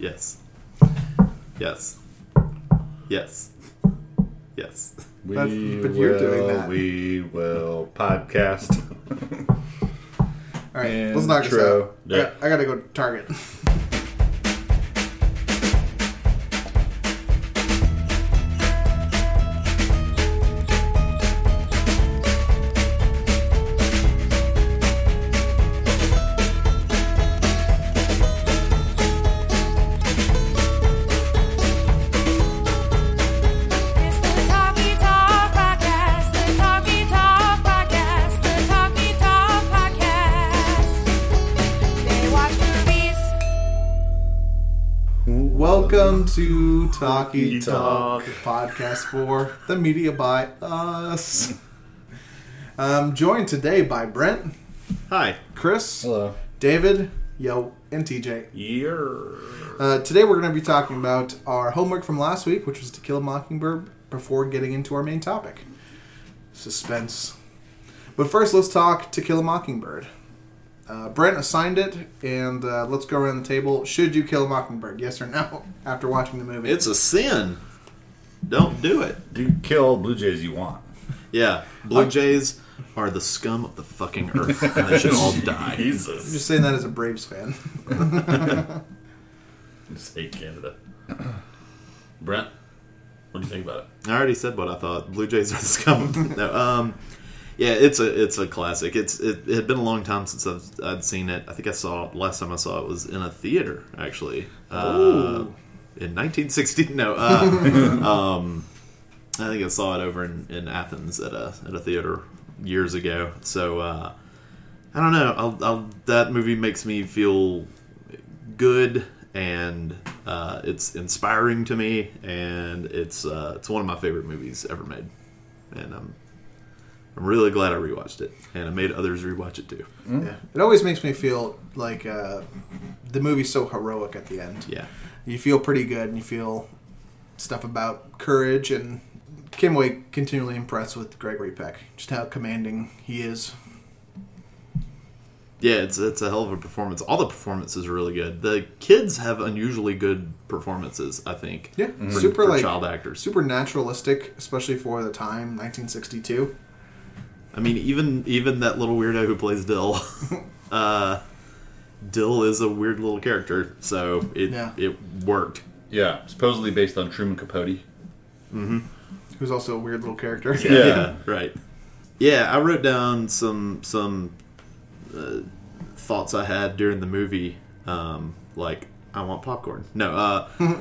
Yes. Yes. Yes. Yes. We That's- but you're doing that. We will podcast. All right, let's knock this Intro. out. I, got, I gotta go to Target. Talkie Talk. Talk, podcast for the media by us. I'm joined today by Brent, Hi. Chris, Hello. David, Yo, and TJ. Year. Uh, today we're going to be talking about our homework from last week, which was To Kill a Mockingbird, before getting into our main topic suspense. But first, let's talk To Kill a Mockingbird. Uh, Brent assigned it, and uh, let's go around the table. Should you kill a mockingbird? Yes or no? After watching the movie, It's a sin. Don't do it. Do kill blue jays you want. Yeah. Blue Jays are the scum of the fucking earth, and they should all die. I'm Jesus. just saying that as a Braves fan. Just hate Canada. Brent, what do you think about it? I already said what I thought. Blue Jays are the scum. no, um, yeah, it's a it's a classic. It's it, it had been a long time since I've, I'd seen it. I think I saw it last time I saw it was in a theater actually. Uh, in 1960. No, uh, um, I think I saw it over in, in Athens at a at a theater years ago. So uh, I don't know. I'll, I'll, that movie makes me feel good and uh, it's inspiring to me and it's uh, it's one of my favorite movies ever made and I'm I'm really glad I rewatched it and I made others rewatch it too. Yeah. It always makes me feel like uh, the movie's so heroic at the end. Yeah. You feel pretty good, and you feel stuff about courage, and came away continually impressed with Gregory Peck, just how commanding he is. Yeah, it's it's a hell of a performance. All the performances are really good. The kids have unusually good performances, I think. Yeah, for, super for like child actors. super naturalistic, especially for the time, 1962. I mean, even even that little weirdo who plays Dill, uh, Dill is a weird little character, so it Yeah. it worked. Yeah, supposedly based on Truman Capote. Who's also a weird little character. Yeah. right. Yeah, I wrote down some some uh, thoughts I had during the movie, um, like I want popcorn. No, uh,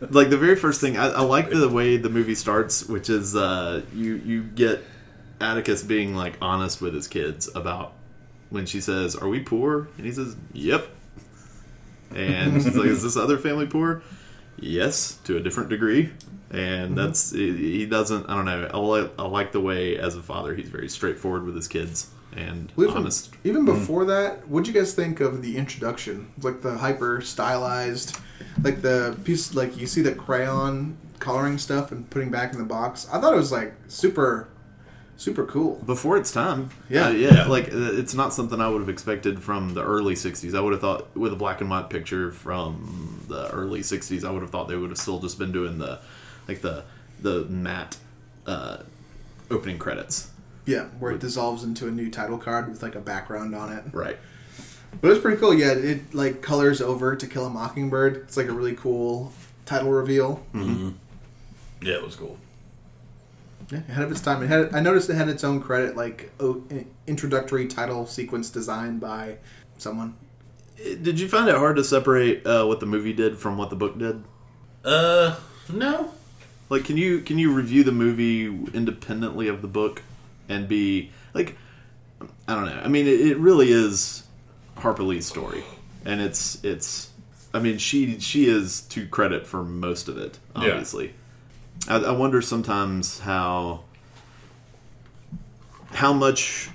like the very first thing I, I like the way the movie starts, which is uh, you you get Atticus being like honest with his kids about when she says, "Are we poor?" and he says, "Yep." And she's like, "Is this other family poor?" Yes, to a different degree. And that's he he doesn't. I don't know. I like, I like the way as a father he's very straightforward with his kids and Well, Even, honest. even before that, what'd you guys think of the introduction? It's like the hyper stylized, like the piece, like you see the crayon coloring stuff and putting back in the box. I thought it was like super, super cool. before its time. Yeah. Uh, yeah. Like uh, it's not something I would have expected from the early '60s. I would have thought with a black and white picture from the early '60s, I would have thought they would have still just been doing the like the the matte uh, opening credits. Yeah, where it dissolves into a new title card with like a background on it. Right. But it's pretty cool. Yeah, it like colors over to kill a mockingbird. It's like a really cool title reveal. Yeah, it was cool. Yeah, ahead of its time. It had. I noticed it had its own credit, like oh, introductory title sequence designed by someone. Did you find it hard to separate uh, what the movie did from what the book did? Uh, no. Like, can you can you review the movie independently of the book and be like, I don't know. I mean, it, it really is Harper Lee's story, and it's it's. I mean, she she is to credit for most of it. Yeah. Obviously, I, I wonder sometimes how how much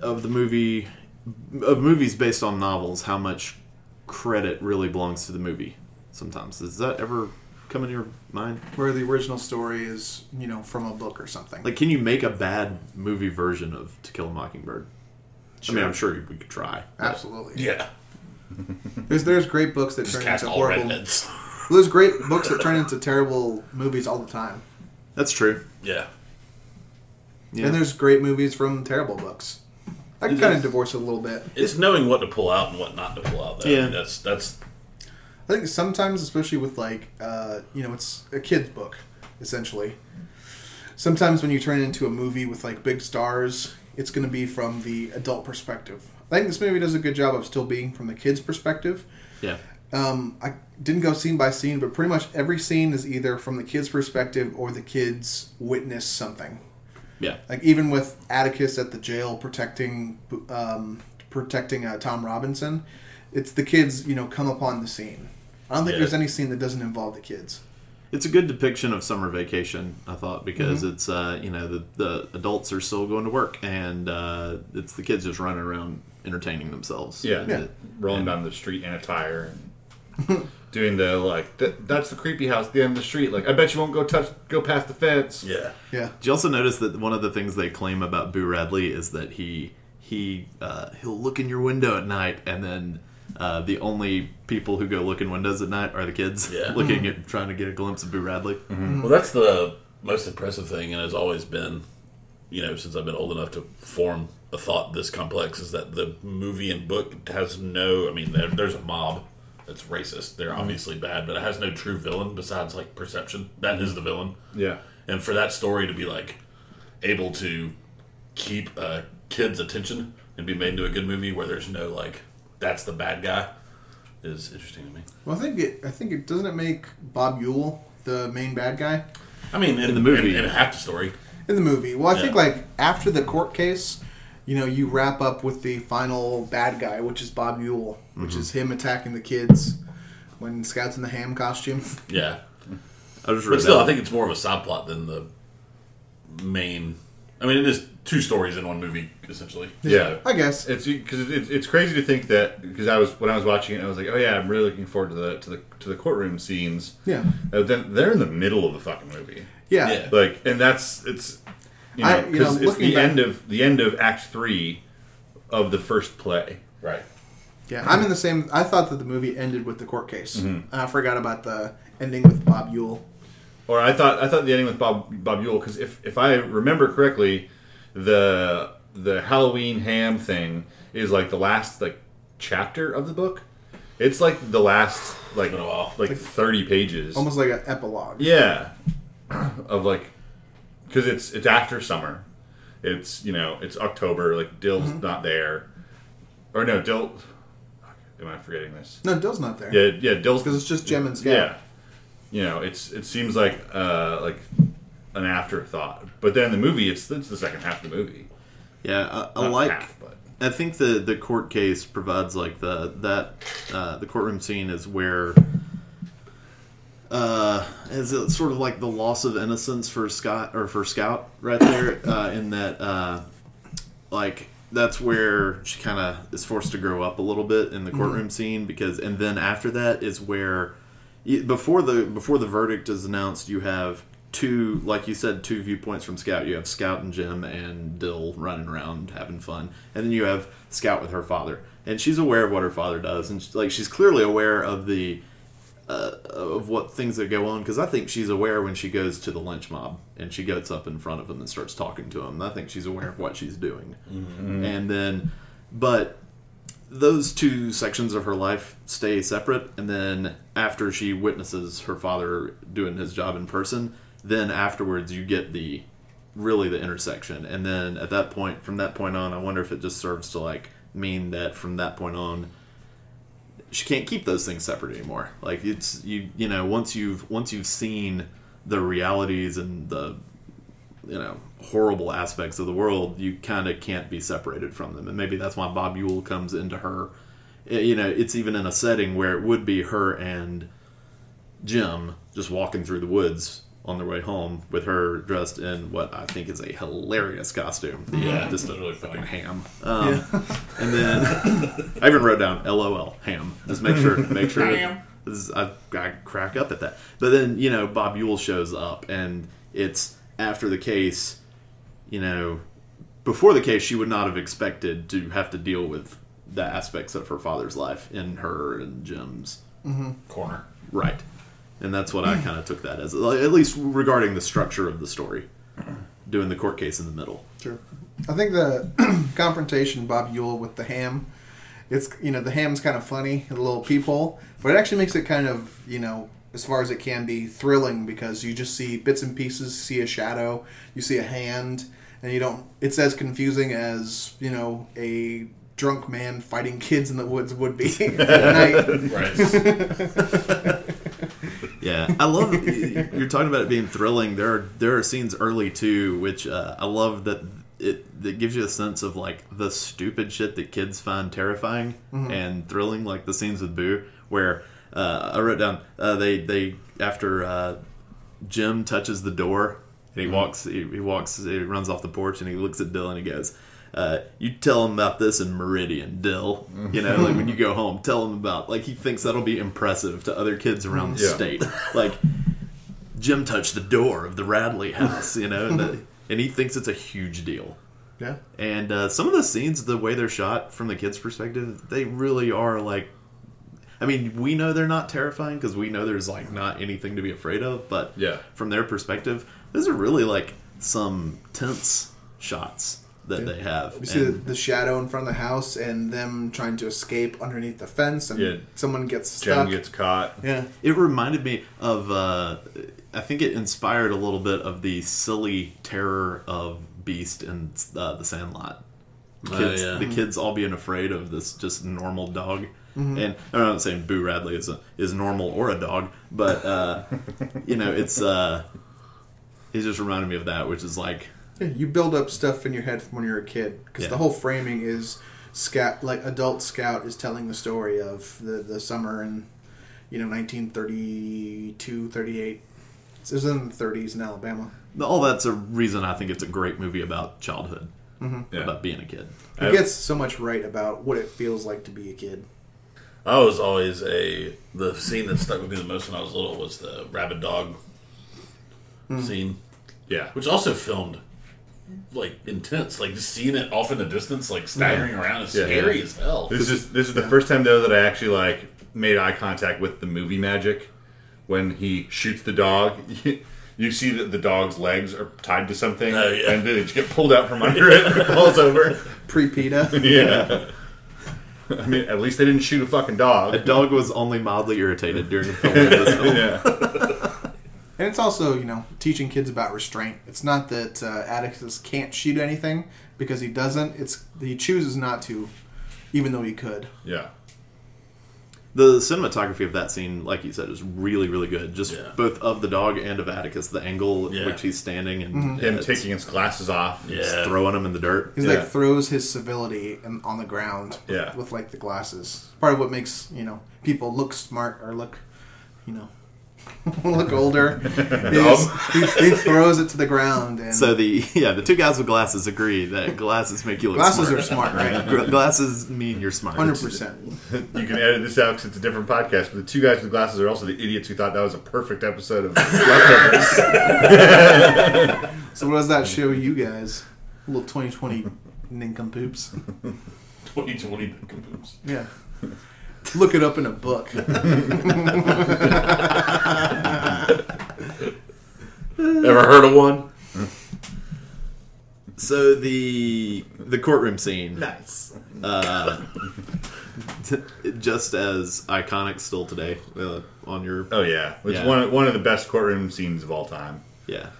of the movie of movies based on novels, how much credit really belongs to the movie. Sometimes does that ever come in your mind? Where the original story is, you know, from a book or something. Like, can you make a bad movie version of To Kill a Mockingbird? I mean, I'm sure we could try. Absolutely. Yeah. There's there's great books that Just turn cast into all horrible. redheads. Well, there's great books that turn into terrible movies all the time, That's true. Yeah. Yeah. and there's great movies from terrible books. I can kind of divorce it a little bit. It's knowing what to pull out and what not to pull out. Though. I Yeah. mean, that's that's I think sometimes, especially with like, uh, you know, it's a kid's book, essentially. Sometimes when you turn it into a movie with like big stars, it's going to be from the adult perspective. I think this movie does a good job of still being from the kid's perspective. yeah. Um, I didn't go scene by scene, but pretty much every scene is either from the kid's perspective or the kids witness something. Yeah. Like even with Atticus at the jail protecting um, protecting uh, Tom Robinson, it's the kids you know come upon the scene. I don't think Yeah. there's any scene that doesn't involve the kids. It's a good depiction of summer vacation, I thought, because Mm-hmm. it's uh, you know the the adults are still going to work, and uh, it's the kids just running around entertaining themselves. Yeah, Yeah. rolling down the street in a tire and doing the like. Th- that's the creepy house at the end of the street. Like, I bet you won't go touch, go past the fence. yeah. Yeah, Did you also notice that one of the things they claim about Boo Radley is that he he uh, he'll look in your window at night, and then uh, the only people who go look in windows at night are the kids Yeah. looking mm-hmm. at trying to get a glimpse of Boo Radley. Mm-hmm. Mm-hmm. Well, that's the most impressive thing, and has always been, you know, since I've been old enough to form a thought this complex, is that the movie and book has no. I mean, there, there's a mob that's racist. They're obviously bad, but it has no true villain besides like perception. That is the villain. Yeah, and for that story to be like able to keep a kid's attention and be made into a good movie where there's no like that's the bad guy is interesting to me. well, I think it. I think it doesn't it make Bob Ewell the main bad guy I mean, in, the movie. in, in half the story, in the movie. Well, I think like after the court case, you know, you wrap up with the final bad guy, which is Bob Ewell, which mm-hmm. is him attacking the kids when Scout's in the ham costume. yeah. I just But still, that. I think it's more of a side plot than the main. I mean, it is two stories in one movie essentially. Yeah. I guess. it's because it's, it's crazy to think that because I was when I was watching it, I was like, oh yeah, I'm really looking forward to the to the to the courtroom scenes. Yeah. Uh, then they're in the middle of the fucking movie. Yeah. Yeah. like and that's it's you know I- you know, because it's the back- end of the end of act three of the first play Right. Yeah, I'm in the same. I thought that the movie ended with the court case. And I forgot about the ending with Bob Ewell. or i thought i thought the ending with bob bob Ewell because if if i remember correctly the the halloween ham thing is like the last like chapter of the book it's like the last like been a while. like 30 pages Almost like an epilogue. Yeah, of like, because it's it's after summer. It's you know it's October. Like Dill's not there, or no Dill. Am I forgetting this? No, Dill's not there. Yeah, yeah, Dill's Because it's just Jem and Scout. yeah. You know, it's it seems like uh like an afterthought, but then the movie it's it's the second half of the movie. yeah, I, I like. half, but I think the the court case provides like the that uh, the courtroom scene is where uh is it sort of like the loss of innocence for Scott or for Scout right there uh, in that uh like that's where she kind of is forced to grow up a little bit in the courtroom scene because and then after that is where before the before the verdict is announced you have two like you said two viewpoints from scout. You have scout and jem and dill running around having fun. And then you have scout with her father. And she's aware of what her father does. And she- like she's clearly aware of the uh, of what things that go on. Because I think she's aware when she goes to the lynch mob and she gets up in front of him and starts talking to him. I think she's aware of what she's doing, and then, but those two sections of her life stay separate. And then after she witnesses her father doing his job in person, then afterwards you get the really the intersection. And then at that point, from that point on, I wonder if it just serves to like mean that from that point on she can't keep those things separate anymore. Like it's you you know once you've once you've seen the realities and the you know horrible aspects of the world, you kind of can't be separated from them. And maybe that's why Bob Ewell comes into her. eh, You know, it's even in a setting where it would be her and Jem just walking through the woods on their way home with her dressed in what I think is a hilarious costume. The, Yeah, just a really fucking ham. Um, And then I even wrote down LOL ham. Just make sure, make sure. Ham. This is, I, I crack up at that. But then you know Bob Ewell shows up, and it's after the case. You know, before the case, she would not have expected to have to deal with the aspects of her father's life in her and Jem's Corner. right, and that's what I kind of took that as, at least regarding the structure of the story, doing the court case in the middle. Sure. I think the confrontation Bob Ewell with the ham, it's you know the ham's kind of funny, a little peephole, but it actually makes it kind of you know as far as it can be thrilling because you just see bits and pieces, see a shadow, you see a hand, and you don't. It's as confusing as you know a drunk man fighting kids in the woods would be at night. Yeah, I love you're talking about it being thrilling. There are there are scenes early too, which uh, I love that it that gives you a sense of like the stupid shit that kids find terrifying and thrilling, like the scenes with Boo, where uh, I wrote down uh, they they after uh, Jem touches the door and he walks he, he walks he runs off the porch and he looks at Dylan and he goes. Uh, you tell him about this in Meridian, Dill. You know, like when you go home, tell him about like he thinks that'll be impressive to other kids around the Yeah. state. Like Jem touched the door of the Radley house, you know, and, the, and he thinks it's a huge deal. Yeah. And uh, some of the scenes, the way they're shot from the kids' perspective, they really are like. I mean, we know they're not terrifying because we know there's like not anything to be afraid of, but Yeah. from their perspective, those are really like some tense shots that they have. You see the, the shadow in front of the house and them trying to escape underneath the fence, and Yeah. someone gets Jen stuck. gets caught. yeah. It reminded me of. Uh, I think it inspired a little bit of the silly terror of Beast and uh, the Sandlot. The Oh, kids, yeah. the kids all being afraid of this just normal dog. And I'm not saying Boo Radley is a, is normal or a dog, but uh, you know, it's uh, it just reminded me of that, which is like Yeah, you build up stuff in your head from when you're a kid because Yeah. the whole framing is scout like adult scout is telling the story of the the summer in you know 1932 38 it was in the 30s in alabama all that's a reason I think it's a great movie about childhood, mm-hmm. Yeah. about being a kid. it I- gets so much right about what it feels like to be a kid I was always a the scene that stuck with me the most when I was little was the rabid dog mm. scene, Yeah. which also filmed like intense, like just seeing it off in the distance, like staggering around is Yeah. scary as hell. This is this is the first time though that I actually like made eye contact with the movie magic when he shoots the dog. You see that the dog's legs are tied to something, oh, yeah. and then they just get pulled out from under it and it falls over. pre-peta Yeah. I mean, at least they didn't shoot a fucking dog. A dog. dog was only mildly irritated during the filming film. Yeah. And it's also you know teaching kids about restraint it's not that uh, atticus can't shoot anything because he doesn't it's he chooses not to even though he could Yeah. The cinematography of that scene, like you said, is really, really good. Just Yeah. both of the dog and of Atticus, the angle at Yeah. which he's standing and Mm-hmm. Him it's taking his glasses off. just throwing him in the dirt. He's Yeah. like throws his civility in, on the ground with, Yeah. with like the glasses. Part of what makes you know people look smart or look, you know, look older. is um. he, he throws it to the ground and So the yeah, the two guys with glasses agree that glasses make you look glasses smart. are smart, right? Glasses mean you're smart. Hundred percent. You can edit this out because it's a different podcast, but the two guys with glasses are also the idiots who thought that was a perfect episode of Leftovers. So what does that show you guys? little twenty twenty nincompoops. 2020 Booms. Yeah. Look it up in a book. Ever heard of one? So the the courtroom scene, nice. uh, just as iconic still today uh, on your Oh yeah, it's Yeah. one one of the best courtroom scenes of all time. yeah.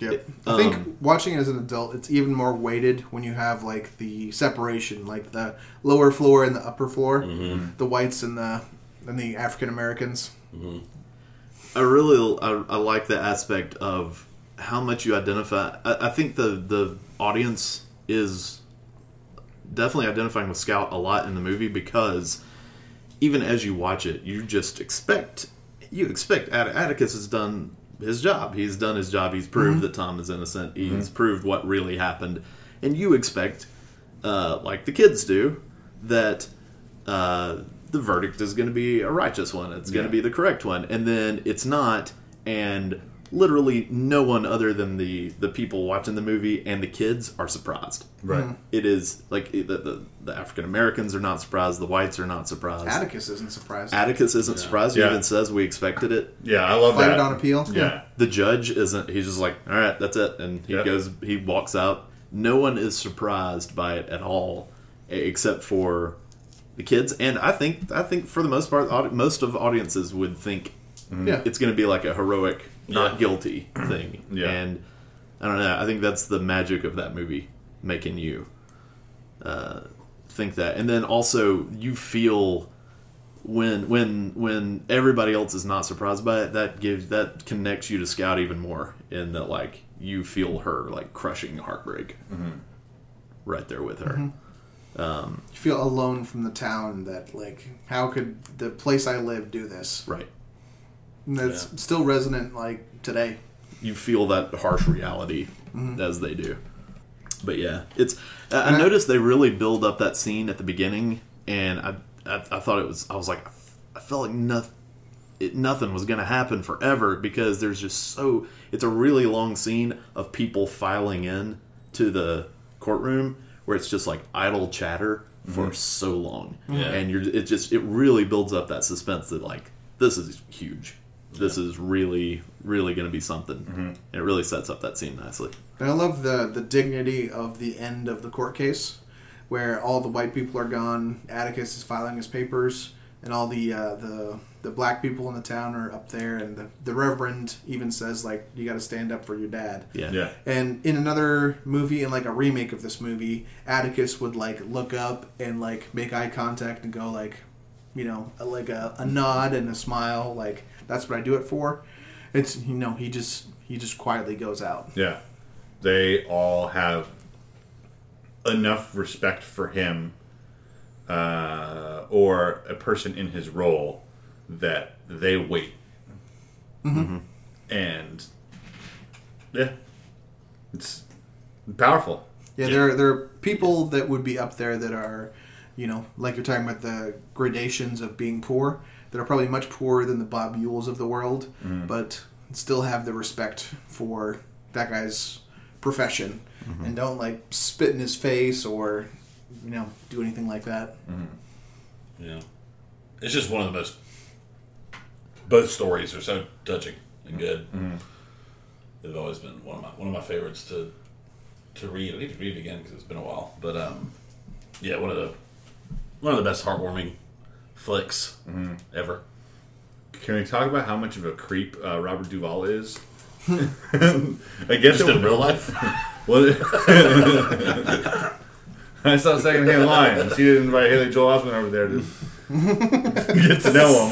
Yep. Um, I think watching it as an adult, it's even more weighted when you have like the separation, like the lower floor and the upper floor, the whites and the and the African Americans. I really I, I like the aspect of how much you identify. I, I think the the audience is definitely identifying with Scout a lot in the movie because even as you watch it, you just expect you expect Atticus has done his job. He's done his job. He's proved that Tom is innocent. He's proved what really happened, and you expect, uh, like the kids do, that uh, the verdict is going to be a righteous one. It's going to Yeah. be the correct one, and then it's not. And literally no one other than the the people watching the movie and the kids are surprised. Right. Mm. It is like the the, the African Americans are not surprised, the whites are not surprised. Atticus isn't surprised. Atticus isn't surprised. He Yeah. even says we expected it. Yeah, I love Fight that. it on appeal. Yeah. The judge isn't. He's just like, all right, that's it, and he Yep. goes. He walks out. No one is surprised by it at all, e- except for the kids. And I think, I think for the most part, most of audiences would think mm-hmm. Yeah. it's going to be like a heroic, not Yeah. guilty thing. Yeah. And I don't know. I think that's the magic of that movie, making you uh, think that, and then also you feel when when when everybody else is not surprised by it. That gives that connects you to Scout even more, in that like you feel her like crushing heartbreak mm-hmm. right there with her. Mm-hmm. Um, you feel alone from the town that like how could the place I live do this? Right. And that's Yeah. still resonant like today. you feel that harsh reality mm-hmm. as they do. But yeah, it's. I, I And I- noticed they really build up that scene at the beginning, and I, I, I thought it was. I was like, I felt like nothing. It, nothing was going to happen forever because there's just so. It's a really long scene of people filing in to the courtroom where it's just like idle chatter for mm-hmm. so long, Yeah. and you're. It just. It really builds up that suspense that like this is huge. This is really, really going to be something. And it really sets up that scene nicely. And I love the the dignity of the end of the court case, where all the white people are gone. Atticus is filing his papers, and all the uh, the the black people in the town are up there. And the, the reverend even says like, "You got to stand up for your dad." Yeah. Yeah. And in another movie, in like a remake of this movie, Atticus would like look up and like make eye contact and go like, you know, like a, a nod and a smile, like that's what I do it for. It's you know he just he just quietly goes out. Yeah. They all have enough respect for him uh, or a person in his role that they wait. And yeah, it's powerful. Yeah, there there are people that would be up there that are, you know, like you're talking about the gradations of being poor that are probably much poorer than the Bob Ewells of the world, mm. but still have the respect for that guy's profession mm-hmm. and don't like spit in his face or, you know, do anything like that. Mm-hmm. Yeah, it's just one of the most. Both stories are so touching and good. Mm-hmm. They've always been one of my one of my favorites to to read. I need to read it again because it's been a while. But um, yeah, one of the one of the best heartwarming flicks ever. Can we talk about how much of a creep uh, Robert Duvall is? I guess Just in real life. Well, I saw Secondhand Lions. He didn't invite Haley Joel Osment over there to get to know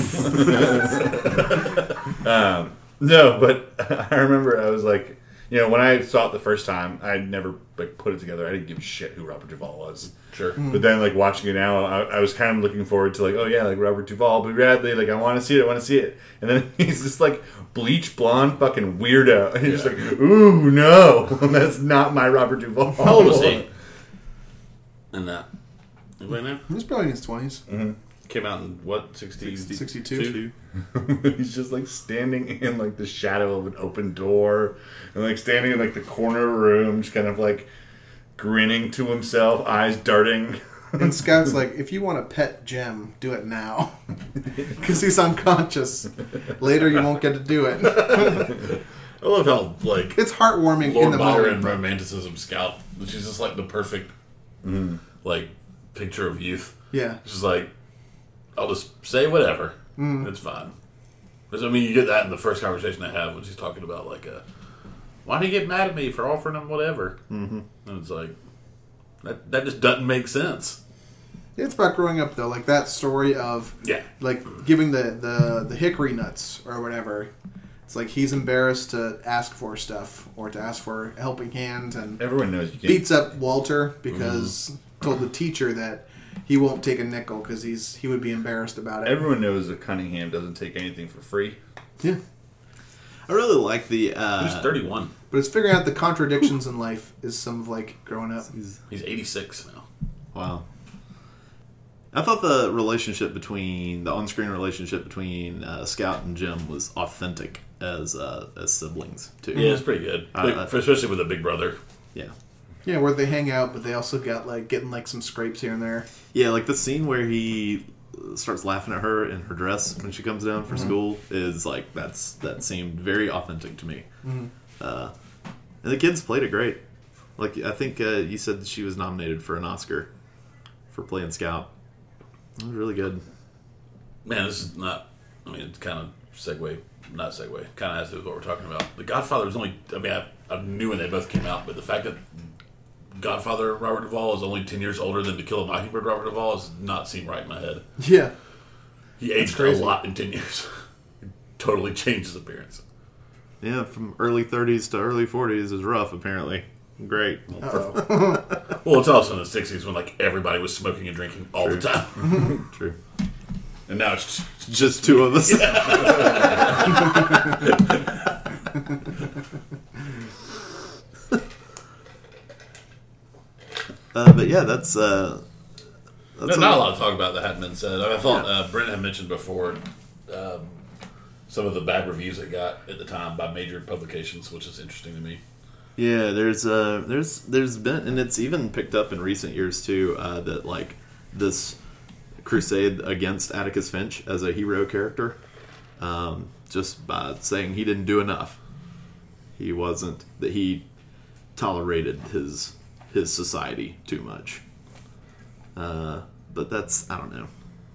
him. um, no, but I remember I was like, you know, when I saw it the first time, I never like put it together. I didn't give a shit who Robert Duvall was. sure. Hmm. But then, like watching it now, I, I was kind of looking forward to like, oh yeah, like Robert Duvall, Boo Radley, like I want to see it, I want to see it. And then he's this like bleach blonde fucking weirdo, and he's Yeah. like, ooh no, that's not my Robert Duvall. How old was he? And that. Anybody know? He was probably in his 20s. Came out in what, 60, 62. he's just like standing in like the shadow of an open door, and like standing in like the corner of room, just kind of like grinning to himself, eyes darting. And Scout's like, if you want to pet Jem, do it now. Because he's unconscious. Later, you won't get to do it. I love how, like, It's heartwarming in the Byron moment. romanticism scout. She's just like the perfect, mm-hmm. like, picture of youth. Yeah. She's like, I'll just say whatever. It's fine. 'Cause, I mean, you get that in the first conversation I have when she's talking about like, uh, why do you get mad at me for offering him whatever? Mm-hmm. And it's like that that just doesn't make sense. It's about growing up, though. Like that story of Yeah, like giving the, the, the hickory nuts or whatever. It's like he's embarrassed to ask for stuff or to ask for a helping hand and Everyone knows you can't. beats up Walter because told the teacher that he won't take a nickel because he's he would be embarrassed about it. Everyone knows that Cunningham doesn't take anything for free. yeah. I really like the. he's Uh, thirty one. But it's figuring out the contradictions in life is some of like growing up. He's he's eighty six now. wow. I thought the relationship between the on-screen relationship between uh, Scout and Jem was authentic as uh, as siblings too. Yeah, it's pretty good, Like, especially with a big brother. yeah, Yeah, where they hang out, but they also got like getting like some scrapes here and there. yeah. Like the scene where he starts laughing at her in her dress when she comes down for school is like that's that seemed very authentic to me. Uh, and the kids played it great. Like I think uh, you said she was nominated for an Oscar for playing Scout. It was really good. Man, this is not. I mean, it's kind of segue, not segue. Kind of has to do with what we're talking about. The Godfather was only. I mean, I, I knew when they both came out, but the fact that Godfather Robert Duvall is only ten years older than To Kill a Mockingbird Robert Duvall does not seem right in my head. Yeah, He aged a lot in ten years. totally changed his appearance. Yeah, from early 30s to early 40s is rough. Apparently, great. Well, it's also in the '60s when like everybody was smoking and drinking all the time, True. and now it's just, Just two of us. Uh, but yeah, that's uh, that's No, not a lot of talk about that hadn't been said. I thought uh, Brent had mentioned before um, some of the bad reviews it got at the time by major publications, which is interesting to me. Yeah, there's uh, there's there's been, and it's even picked up in recent years too. Uh, that like this crusade against Atticus Finch as a hero character, um, just by saying he didn't do enough. He wasn't that he tolerated his his society too much. Uh, but that's I don't know.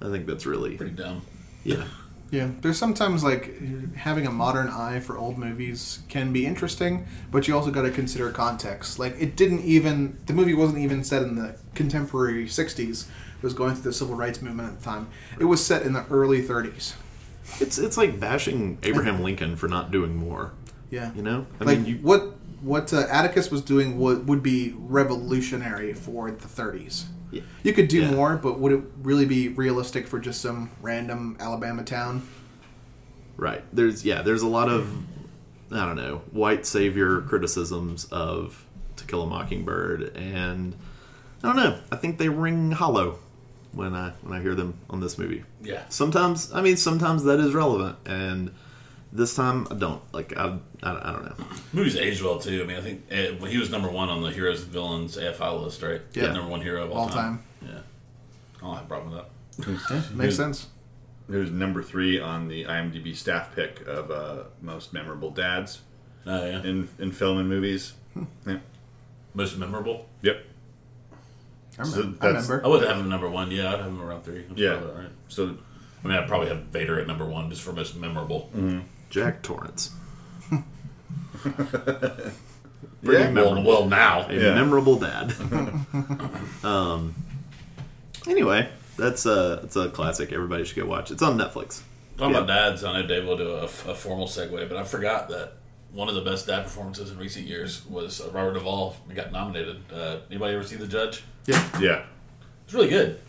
I think that's really Pretty dumb. yeah. yeah. There's sometimes like having a modern eye for old movies can be interesting, but you also got to consider context. Like it didn't even the movie wasn't even set in the contemporary '60s. It was going through the civil rights movement at the time. It was set in the early '30s. It's it's like bashing Abraham Lincoln for not doing more. Yeah, You know, I like mean, you, what what uh, Atticus was doing would would be revolutionary for the 30s. Yeah. You could do Yeah. more, but would it really be realistic for just some random Alabama town? Right. There's yeah, there's a lot of I don't know, white savior criticisms of To Kill a Mockingbird and I don't know. I think they ring hollow when I when I hear them on this movie. Yeah. Sometimes I mean sometimes that is relevant and this time I don't. Like I I, I don't know. Movies aged well too. I mean, I think uh, when he was number one on the heroes and villains AFI list, right? Yeah. number one hero of all, All time. Yeah, I don't have a problem with that. Yeah, makes sense. Who's number three on the IMDb staff pick of uh, most memorable dads Oh yeah, in, in film and movies? Yeah. most memorable. Yep. I So remember. I remember. I wouldn't have him number one. Yeah, I'd have him around three. That's Yeah. probably right. So I mean, I'd probably have Vader at number one just for most memorable. Jack Torrance. yeah, Well, memorable. well, now A Yeah. memorable dad. um. Anyway, that's a it's a classic. Everybody should go watch. It's on Netflix. talking Yeah. about dads. I know Dave will do a, a formal segue, but I forgot that one of the best dad performances in recent years was uh, Robert Duvall. He got nominated. Uh, anybody ever see The Judge? Yeah, yeah. It's really good.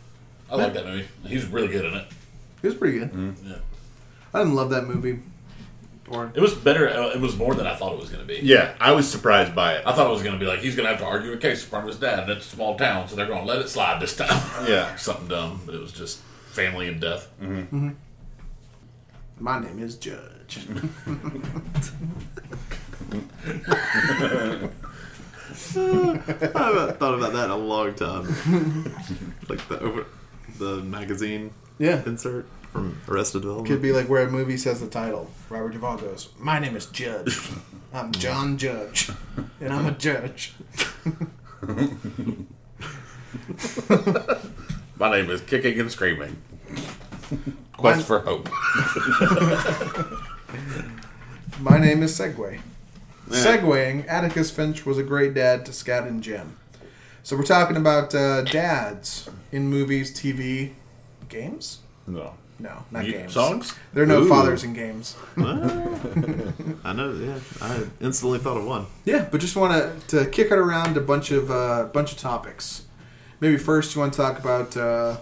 I like that movie. He's really good in it. it was pretty good. Yeah. I didn't love that movie. Or It was better. uh, It was more than I thought it was going to be. Yeah, I was surprised by it. I thought it was going to be like he's going to have to argue a case in front of his dad, and it's a small town, so they're going to let it slide this time. Yeah. something dumb, but it was just family and death. my name is Judge. I haven't thought about that in a long time. like the over, the magazine yeah, insert from Arrested Development. could be like where a movie says the title. Robert Duvall goes, "My name is Judge. I'm John Judge, and I'm a judge." My name is Kicking and Screaming. Quest for Hope. My name is Segway. Segwaying, Atticus Finch was a great dad to Scout and Jem. So we're talking about uh, dads in movies, TV, games. No. No, not You- games. songs? There are no Ooh. fathers in games. I know. Yeah, I instantly thought of one. Yeah, but just want to to kick it around a bunch of uh, bunch of topics. Maybe first you want to talk about uh,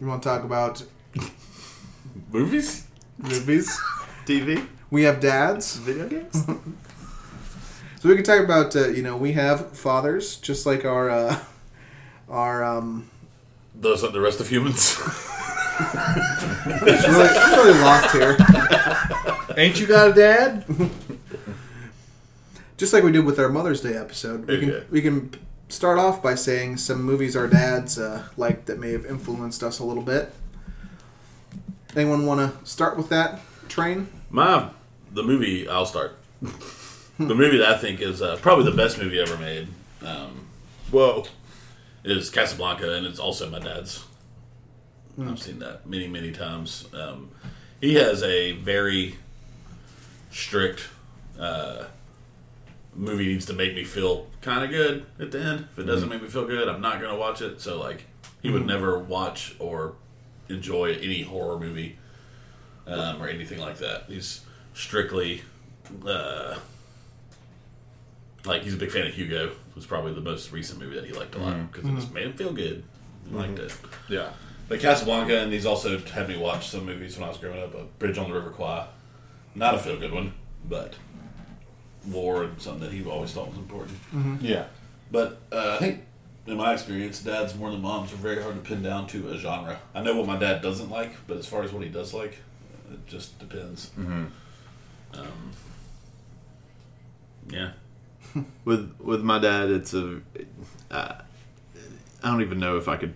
you want to talk about Movies? movies. TV, We have dads, video games. so we can talk about uh, you know we have fathers just like our uh, our um, Those are the rest of humans. It's really, it's really lost here. Ain't you got a dad? Just like we did with our Mother's Day episode, we Okay. can we can start off by saying some movies our dads uh, liked that may have influenced us a little bit. Anyone want to start with that train? My the movie I'll start. the movie that I think is uh, probably the best movie ever made um, Whoa. is Casablanca, and it's also my dad's. I've seen that many, many times. Um, he has a very strict uh, movie needs to make me feel kind of good at the end. If it doesn't make me feel good, I'm not going to watch it. So, like, he would never watch or enjoy any horror movie um, or anything like that. He's strictly uh, like he's a big fan of Hugo. It was probably the most recent movie that he liked a lot because it just made him feel good. He liked it. Yeah. But Casablanca, and he's also had me watch some movies when I was growing up. A Bridge on the River Kwai, not a feel good one, but war and something that he always thought was important. Yeah. But uh, I think, in my experience, dads more than moms are very hard to pin down to a genre. I know what my dad doesn't like, but as far as what he does like, it just depends. Um, yeah. with with my dad it's a uh, i don't even know if i could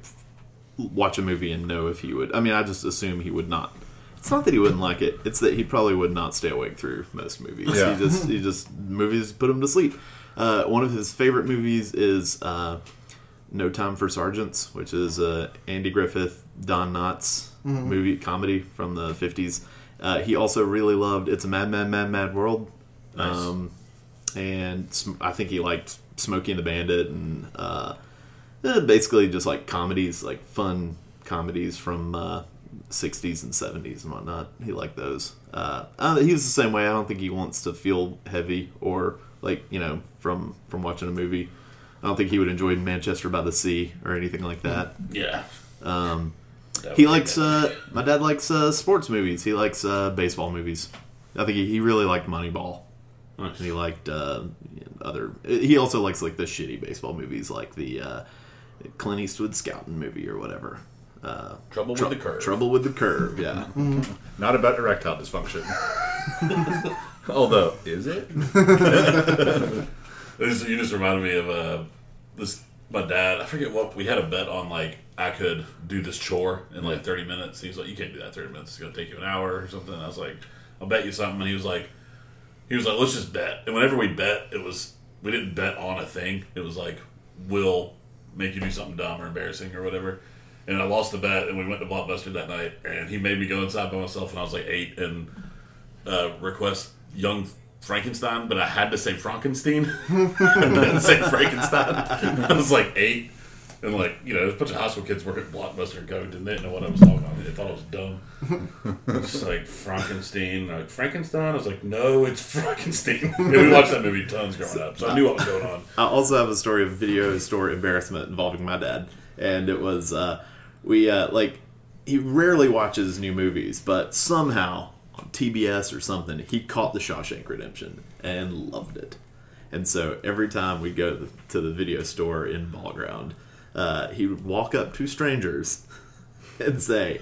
watch a movie and know if he would i mean i just assume he would not. It's not that he wouldn't like it it's that he probably would not stay awake through most movies. Yeah. he just he just movies put him to sleep. Uh, one of his favorite movies is uh, no time for sergeants which is uh, andy griffith don knotts movie comedy from the 50s uh, he also really loved it's a mad mad mad mad world. Nice. um, and Sm- I think he liked Smokey and the Bandit and uh, eh, basically just like comedies, like fun comedies from uh, 60s and 70s and whatnot. He liked those. Uh, uh, he's the same way. I don't think he wants to feel heavy or like you know from from watching a movie. I don't think he would enjoy Manchester by the Sea or anything like that. Yeah. Um, That he likes. Uh, my dad likes uh, sports movies. He likes uh, baseball movies. I think he, he really liked Moneyball. Nice. And he liked uh, other. He also likes like the shitty baseball movies, like the uh, Clint Eastwood scouting movie or whatever. Uh, Trouble Trou- with the curve. Trouble with the curve. Yeah. Not about erectile dysfunction. Although, is it? This, you just reminded me of uh, this. My dad, I forget what we had a bet on. Like I could do this chore in like thirty minutes. He was like, "You can't do that in thirty minutes. It's gonna take you an hour or something." And I was like, "I'll bet you something." And he was like, "He was like, let's just bet." And whenever we bet, it was we didn't bet on a thing. It was like, "We'll make you do something dumb or embarrassing or whatever." And I lost the bet, and we went to Blockbuster that night. And he made me go inside by myself, and I was like eight, and uh, request Young Frankenstein, but I had to say Frankenstein. I didn't say Frankenstein. I was like eight. And like, you know, there's a bunch of high school kids work at Blockbuster in Covington. They didn't know what I was talking about. They thought I was dumb. It's like Frankenstein. Like Frankenstein? I was like, no, it's Frankenstein. And we watched that movie tons growing up, so I knew what was going on. I also have a story of video store embarrassment involving my dad, and it was uh, we uh, like he rarely watches new movies, but somehow on TBS or something he caught The Shawshank Redemption and loved it, and so every time we go to the video store in Ball Ground, uh, he would walk up to strangers and say.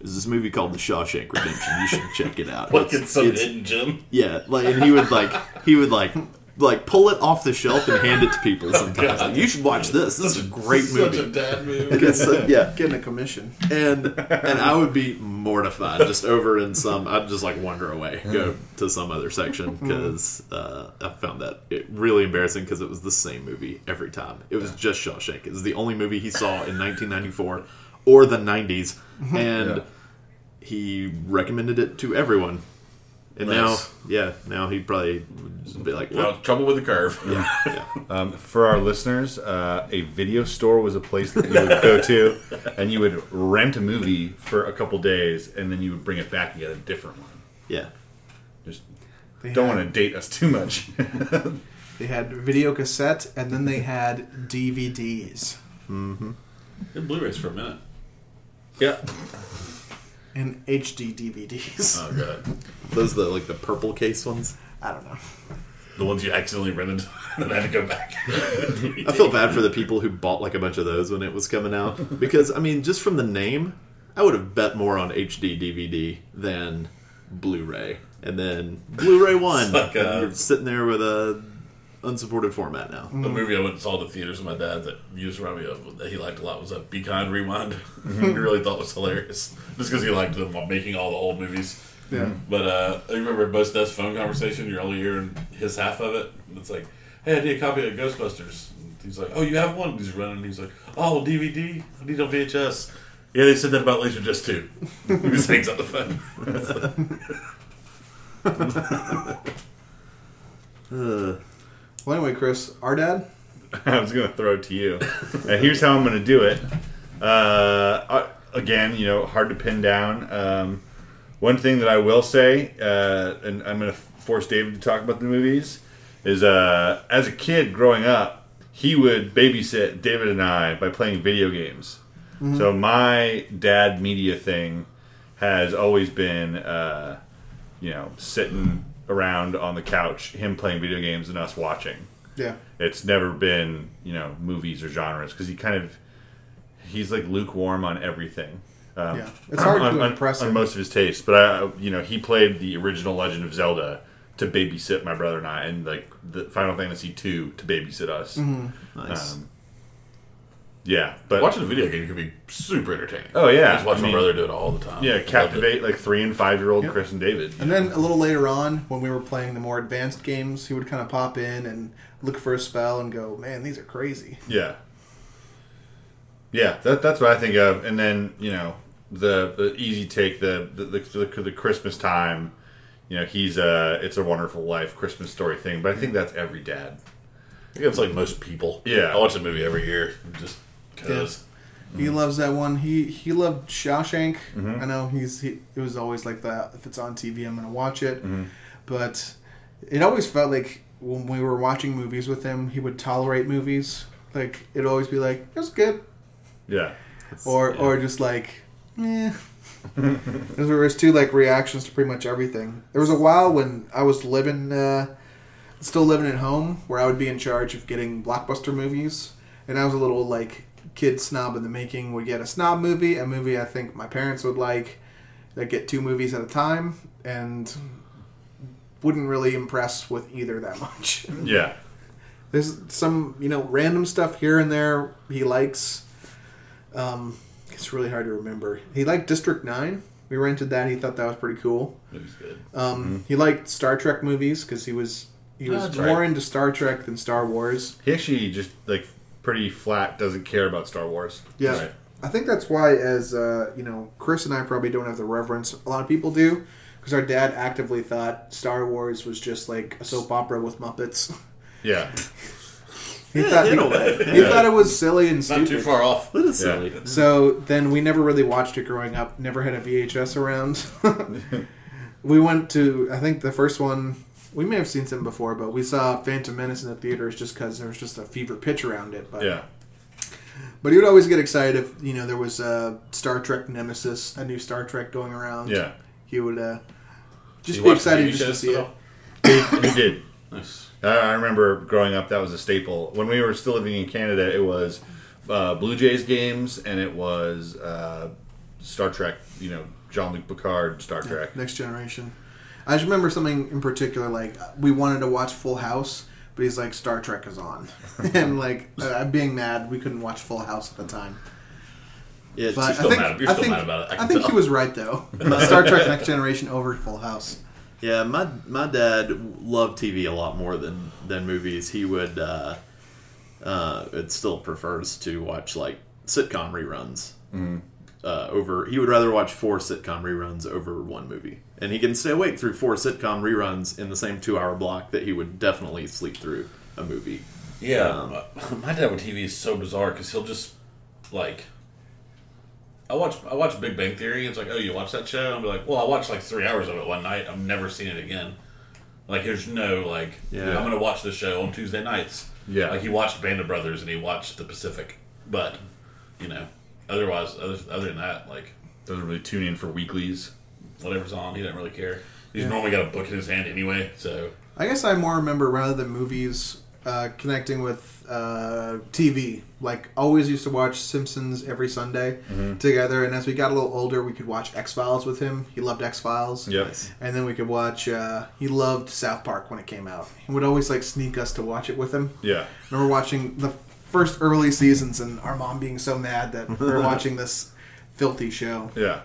There's this movie called The Shawshank Redemption. You should check it out. Like It's- it's some it's- hidden gem. yeah, like and he would like he would like like pull it off the shelf and hand it to people sometimes. Like, you should watch this. This is a great movie. Such a dad movie. And it's, uh, yeah, Getting a commission. and and I would be mortified just over in some. I'd just like wander away, go to some other section because uh, I found that it really embarrassing because it was the same movie every time. It was just Shawshank. It was the only movie he saw in 1994 or the 90s, and Yeah. he recommended it to everyone. And Nice. now, yeah, now he'd probably just be like, Well, trouble with the curve. Yeah. Um, for our listeners, uh, a video store was a place that you would go to, and you would rent a movie for a couple days, and then you would bring it back and get a different one. yeah. Just They don't had, want to date us too much. They had video cassette, and then they had DVDs Did Blu-rays for a minute. yeah. And HD DVDs. Oh god. Those the like the purple case ones. I don't know. the ones you accidentally rented and had to go back. I feel bad for the people who bought like a bunch of those when it was coming out because I mean, just from the name, I would have bet more on HD DVD than Blu-ray, and then Blu-ray one. like, uh, you're sitting there with a unsupported format now. The movie I went and saw at the theaters with my dad that used around me of that he liked a lot was a Be Kind Rewind. he really thought was hilarious. Just because he liked them making all the old movies. Yeah. But uh, I remember Mos Def's phone conversation, you're only hearing his half of it. And it's like, hey, I need a copy of Ghostbusters. And he's like, oh, you have one? And He's running. He's like, oh, DVD? I need on VHS. Yeah, they said that about Laserdisc too. he just hangs up the phone. Uh, Well, anyway, Chris, our dad. I was going to throw it to you. and here's how I'm going to do it. Uh, uh, again, you know, hard to pin down. Um, one thing that I will say, uh, and I'm going to force David to talk about the movies, is uh, as a kid growing up, he would babysit David and I by playing video games. So my dad media thing has always been, uh, you know, sitting around on the couch, him playing video games and us watching Yeah. it's never been you know movies or genres because he kind of he's like lukewarm on everything um, Yeah. It's hard on, to on- impress on him. most of his tastes but I, you know he played the original legend of zelda to babysit my brother and i and like the final fantasy 2 to babysit us Mm-hmm. nice. Um, yeah but Watching a video game can be super entertaining. Oh, yeah. I just watch I my mean- brother do it all the time. yeah captivate like three and five year old Yep. chris and david And then a little later on, when we were playing the more advanced games, he would kind of pop in and look for a spell and go, "Man, these are crazy." Yeah. Yeah, that, that's what I think of. And then, you know, the, the easy take, the, the, the, the Christmas time, you know, he's a, it's a wonderful life Christmas story thing. But I think that's every dad. I think it's like most people. Yeah. I watch a movie every year just because. He loves that one. He he loved Shawshank. Mm-hmm. I know he's he. It was always like that. If it's on TV, I'm gonna watch it. Mm-hmm. But it always felt like when we were watching movies with him, he would tolerate movies. Like it'd always be like, "It was good," Yeah. or yeah. or just like, "Eh." there was two like reactions to pretty much everything. There was a while when I was living, uh, still living at home, where I would be in charge of getting blockbuster movies, and I was a little like kid snob in the making. Would get a snob movie, a movie I think my parents would like, that get two movies at a time, and wouldn't really impress with either that much. Yeah. There's some you know random stuff here and there he likes. Um, it's really hard to remember. He liked District Nine. We rented that. He thought that was pretty cool. Movie's good. Um, He liked Star Trek movies because he was he was That's more right. into Star Trek than Star Wars. He actually just, like, pretty flat doesn't care about Star Wars. Yeah, Right. I think that's why, as uh, you know, Chris and I probably don't have the reverence a lot of people do, because our dad actively thought Star Wars was just like a soap opera with Muppets. Yeah. he thought in a way. he thought it was silly and Not too far off. That is Yeah. silly. So then we never really watched it growing up. Never had a VHS around. we went to I think the first one we may have seen some before, but we saw Phantom Menace in the theaters just because there was just a fever pitch around it. But Yeah. but he would always get excited if you know there was a Star Trek Nemesis, a new Star Trek going around. Yeah. he would uh, just You be excited just to see it. He did. Nice. I I remember growing up, that was a staple. When we were still living in Canada, it was uh, Blue Jays games and it was uh, Star Trek, you know, Jean Luc Picard, Star Trek. Next Generation. I just remember something in particular, like we wanted to watch Full House, but he's like Star Trek is on, and like uh, being mad we couldn't watch Full House at the time. Yeah, But still I think mad- you're I still think, mad about it. I I, think tell. he was right though. Star Trek Next Generation over Full House. Yeah, my my dad loved TV a lot more than than movies. He would uh, uh, it still prefers to watch like sitcom reruns uh, over. He would rather watch four sitcom reruns over one movie, and he can stay awake through four sitcom reruns in the same two hour block that he would definitely sleep through a movie. Yeah, Um, my dad with TV is so bizarre because he'll just like. I watch I watch Big Bang Theory. It's like, oh, you watch that show? I'll be like, well, I watched like three hours of it one night. I've never seen it again. Like, there's no like, Yeah. I'm gonna watch the show on Tuesday nights. Yeah. like he watched Band of Brothers and he watched The Pacific, but you know, otherwise, other, other than that, like Doesn't really tune in for weeklies. whatever's on, he doesn't really care. He's normally got a book in his hand anyway, so I guess I more remember rather than movies uh, connecting with uh, TV. Like always used to watch Simpsons every Sunday together, and as we got a little older, we could watch X Files with him. He loved X Files. Yep. And then we could watch. Uh, he loved South Park when it came out. He would always like sneak us to watch it with him. Yeah. remember watching the first early seasons and our mom being so mad that we're watching this filthy show. Yeah.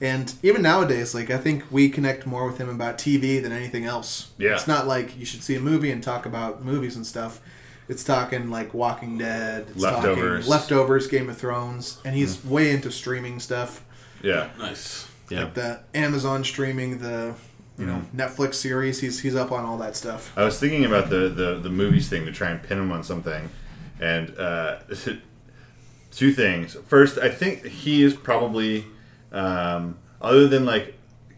And even nowadays, like I think we connect more with him about TV than anything else. Yeah. It's not like you should see a movie and talk about movies and stuff. It's talking like Walking Dead, it's Leftovers. talking Leftovers, Game of Thrones, and he's way into streaming stuff. Yeah. Nice. Yeah. Like the Amazon streaming, the you know Mm-hmm. Netflix series. He's he's up on all that stuff. I was thinking about the, the, the movies thing to try and pin him on something, and uh, two things. First, I think he is probably, um, other than like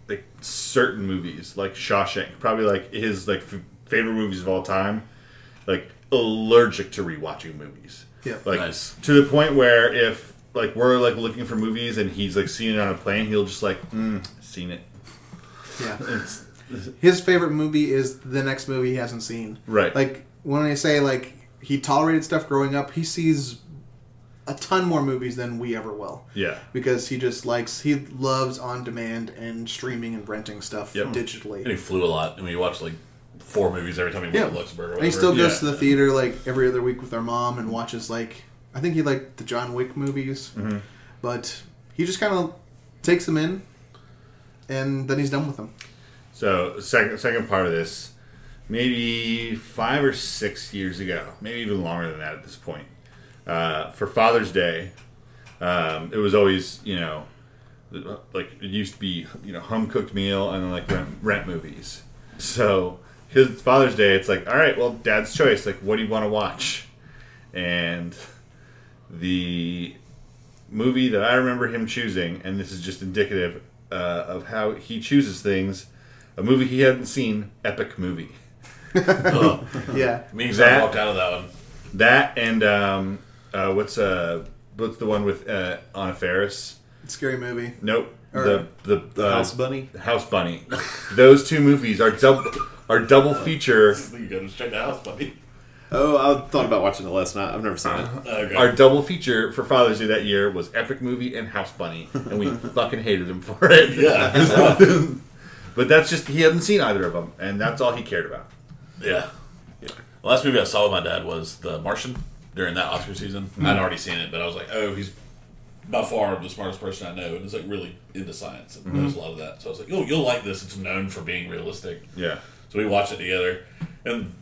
like certain movies like Shawshank, probably like his like f- favorite movies of all time, like allergic to rewatching movies. Yeah. like Nice. to the point where if like we're like looking for movies and he's like seeing it on a plane, he'll just like mm, seen it. Yeah. It's, His favorite movie is the next movie he hasn't seen. Right. Like when I say like he tolerated stuff growing up, he sees a ton more movies than we ever will. yeah. Because he just likes he loves on demand and streaming and renting stuff Yep. And digitally. he flew a lot. I mean, he watched like four movies every time he went Yeah. to Luxembourg or And he still goes Yeah. to the theater like every other week with our mom and watches like I think he liked the John Wick movies. Mm-hmm. But he just kind of takes them in and then he's done with them. So second second part of this, maybe five or six years ago, maybe even longer than that at this point, uh, for Father's Day, um, it was always you know, like it used to be you know home cooked meal and then like rent, rent movies. So his Father's Day, it's like all right, well, Dad's choice. Like, what do you want to watch? And the movie that I remember him choosing, and this is just indicative uh, of how he chooses things. A movie he hadn't seen, epic movie. Ugh. Yeah. Me and That- I walked out of that one. That and um, uh, what's uh, what's the one with uh, Anna Faris? Scary movie. Nope. Or- the the, The uh, House Bunny. House Bunny. Those two movies are double are double feature You go to check the house, buddy. Oh, I thought about watching it last night. I've never seen it. Okay. our double feature for Father's Day that year was Epic Movie and House Bunny, and we fucking hated him for it. yeah. But that's just he hadn't seen either of them, and that's all he cared about. Yeah. The last movie I saw with my dad was The Martian during that Oscar season. I'd already seen it, but I was like, oh, he's by far the smartest person I know, and he's like really into science and knows a lot of that. So I was like, you'll, you'll like this. It's known for being realistic. Yeah. So we watched it together, and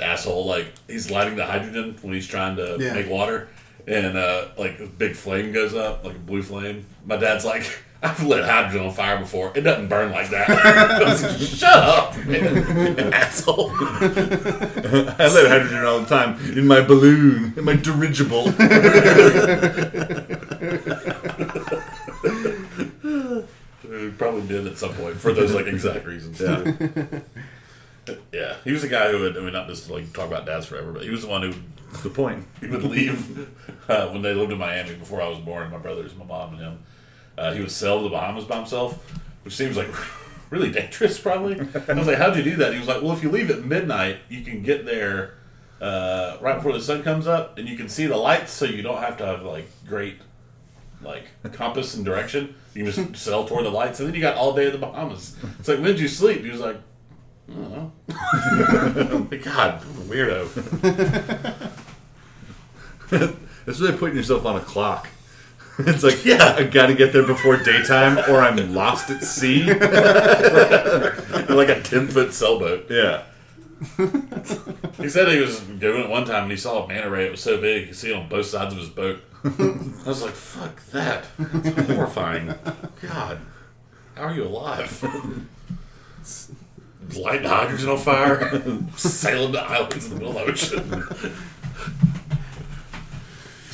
asshole like he's lighting the hydrogen when he's trying to Yeah. make water, and uh, like a big flame goes up, like a blue flame. My dad's like, "I've lit hydrogen on fire before. It doesn't burn like that." I was like, Shut up, asshole. I lit hydrogen all the time in my balloon, in my dirigible. We probably did at some point for those like exact reasons. Yeah. yeah. He was the guy who would. I mean, not just like talk about dads forever, but he was the one who That's the point. he would leave uh, when they lived in Miami before I was born. My brothers, my mom, and him. Uh, he would sail to the Bahamas by himself, which seems like really dangerous. Probably. I was like, "How'd you do that?" He was like, "Well, if you leave at midnight, you can get there uh, right before the sun comes up, and you can see the lights, so you don't have to have like great like compass and direction. You just sail toward the lights, and then you got all day in the Bahamas. It's like, when did you sleep? He was like, I don't know. God, weirdo. That's really putting yourself on a clock. It's like, yeah, I gotta get there before daytime or I'm lost at sea. like a 10 foot sailboat. Yeah. He said he was doing it one time and he saw a manta ray. It was so big, you could see it on both sides of his boat. I was like, fuck that. That's horrifying. God, how are you alive? Lighting hydrogen on fire, sailing to islands in the middle of the ocean.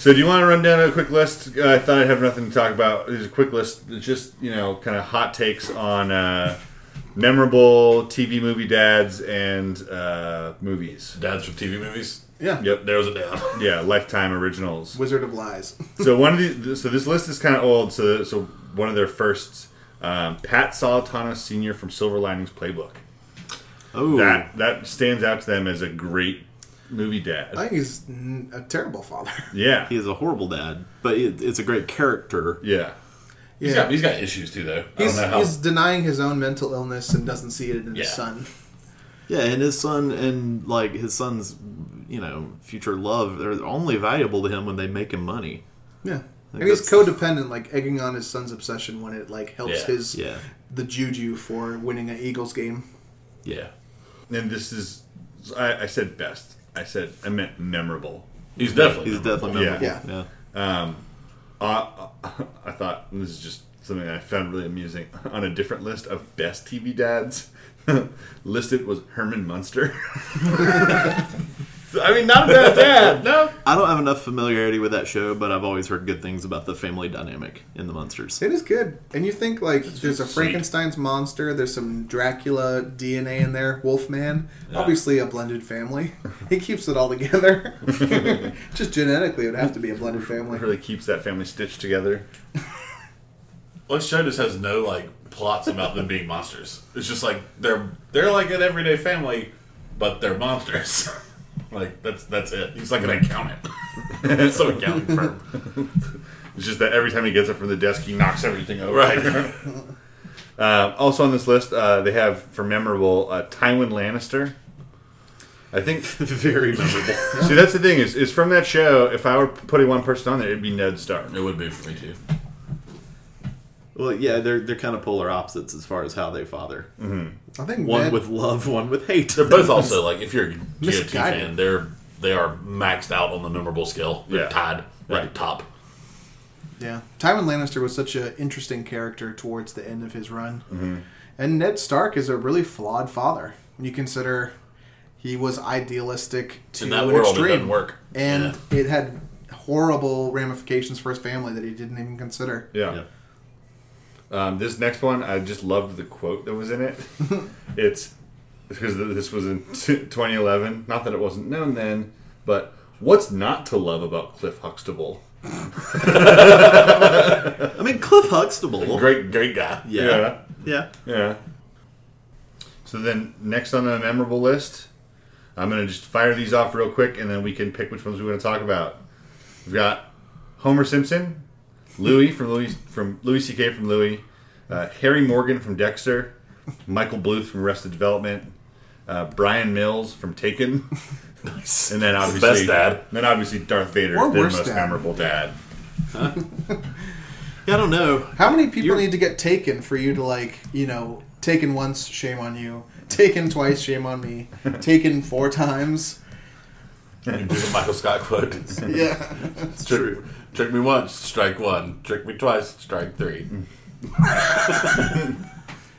So do you want to run down a quick list? Uh, I thought I'd have nothing to talk about. There's a quick list. It's just, you know, kind of hot takes on uh, memorable TV movie dads and uh, movies. Dads from TV movies. Yeah. Yep. Narrows it down. Yeah, Lifetime originals. Wizard of Lies. so one of the so this list is kind of old. So so one of their first, um, Pat Solitano Sr. from Silver Linings Playbook. Oh, that that stands out to them as a great movie dad. I think he's a terrible father. yeah, he is a horrible dad, but it, it's a great character. yeah. He's got he's got issues too though. I He's, don't know how. he's denying his own mental illness and doesn't see it in his son. Yeah, and his son and like his son's, you know, future love they're only valuable to him when they make him money. Yeah. Like And he's codependent, like egging on his son's obsession when it like helps Yeah. his Yeah, the juju for winning an Eagles game. yeah, And this is, I, I said best. I said I meant memorable. he's definitely he's memorable. definitely Yeah. memorable. Yeah. Um, uh, I thought this is just something I found really amusing. On a different list of best TV dads, listed was Herman Munster. I mean, not a bad dad. No, I don't have enough familiarity with that show, but I've always heard good things about the family dynamic in the monsters. It is good. And you think like there's a sweet. Frankenstein's monster, there's some Dracula DNA in there, Wolfman. Yeah. Obviously a blended family. He keeps it all together. Just genetically it would have to be a blended family. Really keeps that family stitched together. Well, this show just has no like plots about them being monsters. It's just like they're they're like an everyday family, but they're monsters. Like that's that's it. He's like an accountant. it's so accounting firm. It's just that every time he gets up from the desk, he knocks everything over. Right. Uh, also on this list, uh, they have for memorable uh, Tywin Lannister. I think. Very memorable. See, that's the thing is, is from that show. If I were putting one person on there, it'd be Ned Stark. it would be for me too. Well, yeah, they're they're kind of polar opposites as far as how they father. Mm-hmm. I think One Ned- with love, one with hate. They're both also like if you're a GOT fan, they're they are maxed out on the memorable scale. They're Yeah. tied at Right. the top. Yeah, Tywin Lannister was such an interesting character towards the end of his run, mm-hmm. and Ned Stark is a really flawed father. When you consider he was idealistic to In that an world, it extreme, doesn't work. and Yeah. it had horrible ramifications for his family that he didn't even consider. Yeah. Um, this next one, I just loved the quote that was in it. it's because this was in 2011. Not that it wasn't known then, but what's not to love about Cliff Huxtable? I mean, Cliff Huxtable. Great, great guy. Yeah. Yeah. Yeah. So then, next on the memorable list, I'm going to just fire these off real quick, and then we can pick which ones we want to talk about. We've got Homer Simpson, Louis from Louie from Louis C.K. from Louie, uh, Harry Morgan from Dexter, Michael Bluth from Arrested Development, uh, Bryan Mills from Taken, Nice. and then obviously Best dad. Then obviously Darth Vader, Or the worst most dad. memorable dad. Yeah, I don't know. How many people You're- need to get taken for you to like, you know, taken once, shame on you. Taken twice, shame on me. taken four times. You do the Michael Scott quote. Yeah. It's true. Trick me once, strike one. Trick me twice, strike three.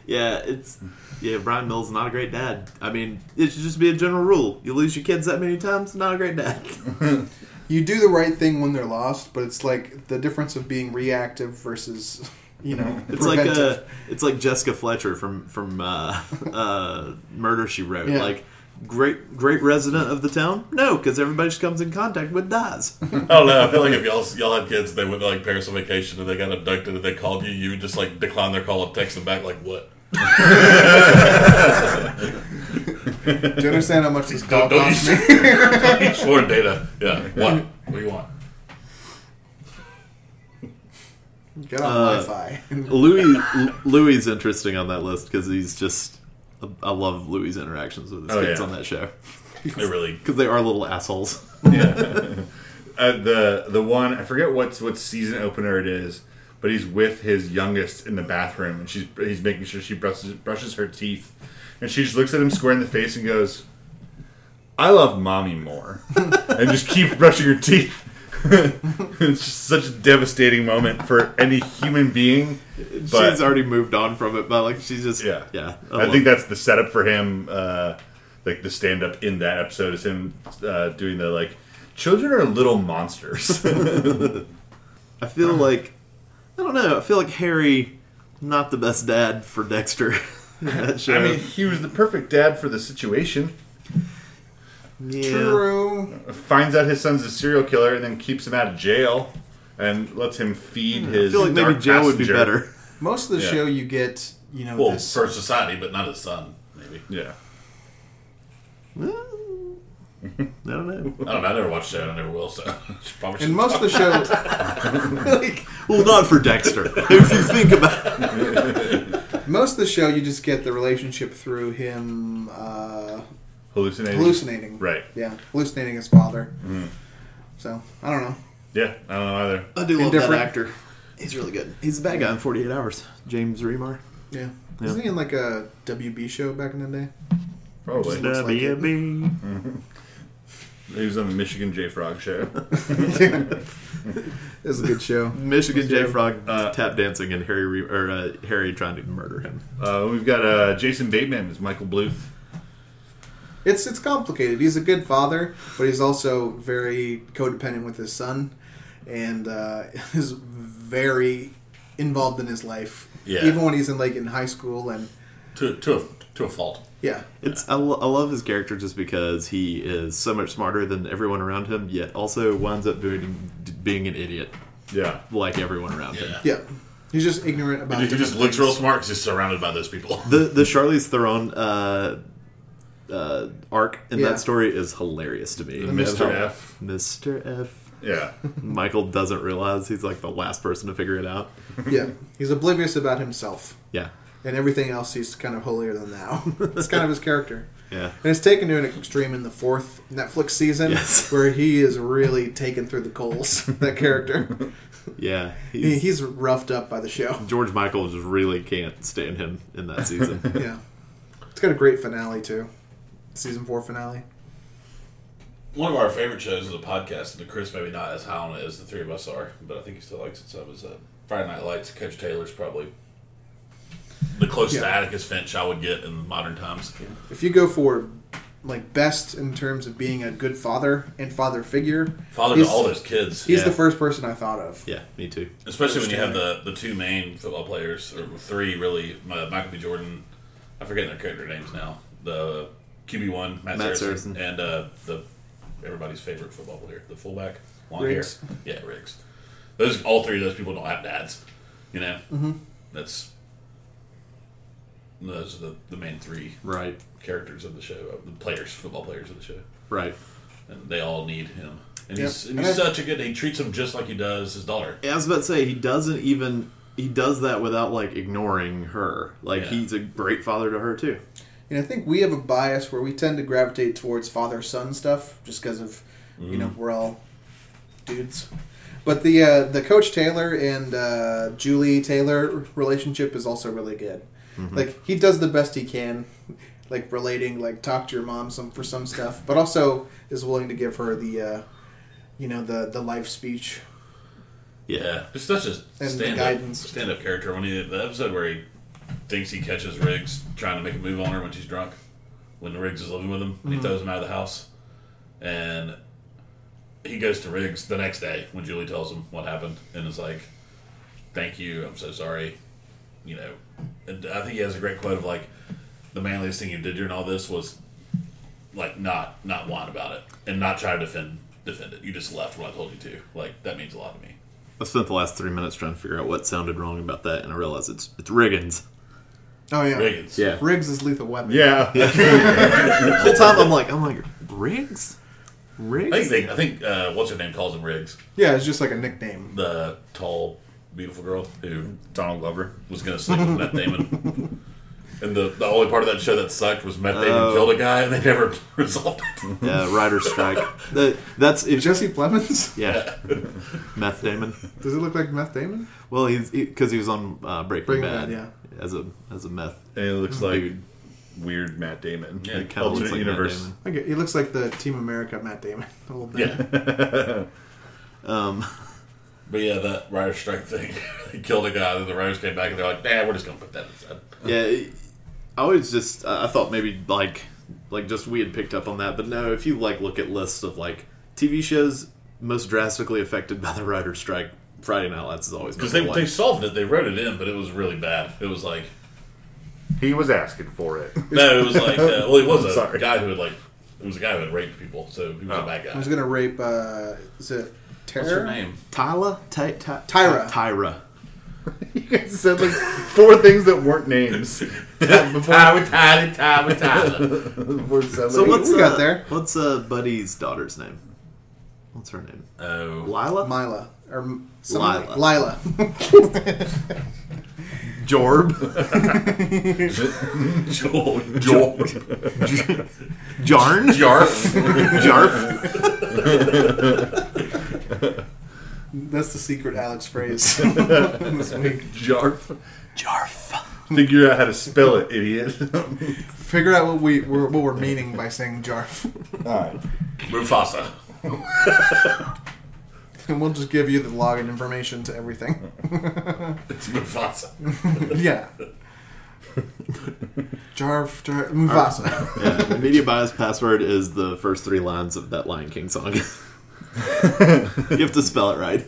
Yeah, it's yeah. Bryan Mills is not a great dad. I mean, it should just be a general rule: you lose your kids that many times, not a great dad. You do the right thing when they're lost, but it's like the difference of being reactive versus, you know, It's like preventive. uh, it's like Jessica Fletcher from from uh, uh, Murder She Wrote. Yeah. Like great great resident of the town. No, because everybody she comes in contact with dies. I don't know. I feel like if y'all y'all had kids, they went to like Paris on vacation and they got abducted and they called you, you would just like decline their call and text them back like, "What? Do you understand how much this call Don't cost use- me? Don't use foreign data. Yeah. What? What do you want? Get on Uh, Wi-Fi. Louis Louis is interesting on that list because he's just. I love Louis' interactions with his Oh, kids yeah. on that show It really. because they are little assholes. Uh, the the one I forget what's what season opener it is, but he's with his youngest in the bathroom, and she's he's making sure she brushes brushes her teeth, and she just looks at him square in the face and goes, "I love mommy more," and just keeps brushing her teeth. it's just such a devastating moment for any human being. But she's already moved on from it, but like she's just yeah, yeah. I think that's the setup for him. Uh, like the stand up in that episode is him uh, doing the like, children are little monsters. I feel like I don't know. I feel like Harry, not the best dad for Dexter. in that show. I mean, he was the perfect dad for the situation. Yeah. True. Finds out his son's a serial killer and then keeps him out of jail and lets him feed I his. feel like maybe dark jail would be better. Most of the Yeah. show you get, you know, Well, this. for society, but not his son. Maybe. Yeah. I don't know. I don't know. I never watched the show. and I never will. So probably In should most of the show, like, well, not for Dexter. if you think about it. most of the show, you just get the relationship through him uh, Hallucinating. hallucinating. Right. Yeah, hallucinating his father. So I don't know. Yeah, I don't know either. I do love that actor. He's really good. He's the bad guy in 48 Hours. James Remar. Yeah. Yeah. Wasn't he in like a WB show back in the day? Probably. Looks like it. He was on the Michigan J Frog show. It was a good show. Michigan J Frog Uh, tap dancing and Harry Re- or uh, Harry trying to murder him. Uh, we've got uh, Jason Bateman as Michael Bluth. It's it's complicated. He's a good father, but he's also very codependent with his son, and uh, is very involved in his life. Yeah. Even when he's in like in high school, and to to a, to a fault. yeah, It's I, lo- I love his character just because he is so much smarter than everyone around him, yet also winds up doing being an idiot Yeah. like everyone around him. Yeah. yeah, he's just ignorant about. He, he just different looks real smart because he's surrounded by those people. The the Charlize Theron uh, uh, arc in Yeah. that story is hilarious to me. Mr. F. Mr. F. Yeah. Michael doesn't realize he's like the last person to figure it out. Yeah, he's oblivious about himself, Yeah, and everything else he's kind of holier than thou. That's kind of his character. yeah. And it's taken to an extreme in the fourth Netflix season, Yes. where he is really taken through the coals. That character, Yeah, he, he's, he's roughed up by the show. George Michael just really can't stand him in that season. Yeah, it's got a great finale too, season four finale. One of our favorite shows is a podcast, and Chris maybe not as high on it as the three of us are, but I think he still likes it some. Is uh, Friday Night Lights? Coach Taylor's probably the closest to Atticus Finch I would get in modern times. If you go for like best in terms of being a good father and father figure, Father to all those kids. he's yeah. the first person I thought of. yeah, me too. Especially when you have the, the two main football players, or three really, Michael B. Jordan, I forget their character names now. The QB one, Matt, Matt Saracen, Saracen. and uh, the everybody's favorite football player, the fullback, long Riggs. hair, yeah, Riggs. Those all three of those people don't have dads, you know. Mm-hmm. That's those are the, the main three Right, characters of the show, the players, football players of the show, right. and they all need him. And Yep. he's, and he's And such a good. He treats him just like he does his daughter. Yeah, I was about to say he doesn't even he does that without like ignoring her. Like Yeah. he's a great father to her too. And I think we have a bias where we tend to gravitate towards father son stuff just because of you know we're all dudes. But the uh, the Coach Taylor and uh, Julie Taylor relationship is also really good. Like he does the best he can, like relating, like talk to your mom some for some stuff, but also is willing to give her the, uh, you know, the the life speech. Yeah, just such a stand guidance. up stand up character. When he the episode where he thinks he catches Riggs trying to make a move on her when she's drunk, when Riggs is living with him, and he mm-hmm. throws him out of the house, and he goes to Riggs the next day when Julie tells him what happened, and is like, "Thank you, I'm so sorry," you know. And I think he has a great quote of like, "The manliest thing you did during all this was." Like not not whine about it and not try to defend defend it. You just left when I told you to. Like that means a lot to me. I spent the last three minutes trying to figure out what sounded wrong about that, and I realized it's it's Riggins. Oh yeah, Riggins. Yeah, Riggs is lethal weapon. Yeah. the whole time I'm like I'm like Riggs, I think they, I think uh, what's her name calls him Riggs, yeah, it's just like a nickname. the tall, beautiful girl who Donald Glover. was going to sleep with Matt Damon. And the, the only part of that show that sucked was Matt Damon Oh. killed a guy and they never resolved it. yeah, Writer Strike. That, that's if, Jesse Plemons. yeah, Meth Damon. Does it look like Meth Damon? Well, he's because he, was on uh, Breaking, Breaking Bad, Bad, yeah. As a as a meth. And it looks like Dude. weird Matt Damon. Yeah, like Kind looks alternate like universe. Matt Damon. I he looks like the Team America Matt Damon a little bit. Yeah. Um, But yeah, that writer strike thing. he killed a guy, then the writers came back and they're like, nah, we're just going to put that aside. yeah, I always just I I thought maybe like like just we had picked up on that, but no. If you like look at lists of like TV shows most drastically affected by the writer strike, Friday Night Lights is always Because they, one. they solved it, they wrote it in, but it was really bad. It was like, He was asking for it. no, it was like, uh, well, he was a Sorry. guy who had like, it was a guy who had raped people, so he was Oh. a bad I guy. was gonna rape. Uh, is it Tara? What's her name? Tyla, Ty, Ty, Tyra. Tyra. You guys said like four things that weren't names. Before, Tyler, Tyler, Tyler, Tyler. before it sounded So what's we got uh, there. What's uh, Buddy's daughter's name? What's her name? Oh, Lyla. Mila or m- something Lyla. Lyla. Jorb. Joel, Joel, Jarn. Jarf. Jarf. That's the secret Alex phrase this week. Jarf. Jarf. Figure out how to spell it, idiot. Figure out what we we're, what we're meaning by saying Jarf, Alright. Mufasa. and we'll just give you the login information to everything. It's Mufasa. yeah. Jarf, Jarf, Mufasa. Yeah, the media bias password is the first three lines of that Lion King song. you have to spell it right.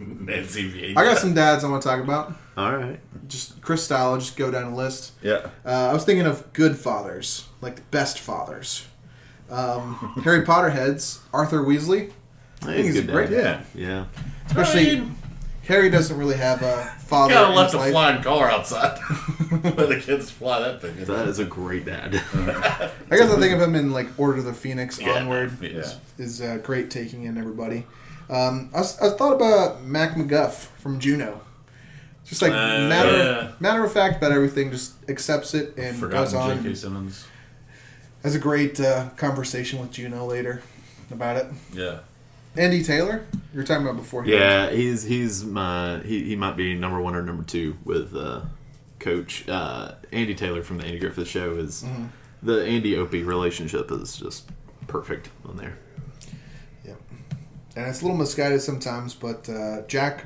Nancy V. I got some dads I want to talk about. All right. Just Chris style. I'll just go down a list. Yeah. Uh, I was thinking of good fathers, like the best fathers. Um, Harry Potter heads, Arthur Weasley, Hey, he's a great dad. Yeah. Yeah. especially I mean- Harry doesn't really have a father. Gotta in left a life. flying car outside. Let the kids fly that thing. That is a great dad. I guess I think of him in like Order of the Phoenix Yeah, onward yeah. is, is uh, great taking in everybody. Um, I, was, I thought about Mac MacGuff from Juno. Just like Uh, matter yeah. matter of fact about everything, just accepts it and goes on. J.K. Simmons. Has a great uh, conversation with Juno later about it. Yeah. Andy Taylor, you're talking about before. he yeah, he's he's my he, he might be number one or number two with uh, Coach uh, Andy Taylor from the Andy Griffith Show. Is the Andy Opie relationship is just perfect on there. Yep. And it's a little misguided sometimes, but uh, Jack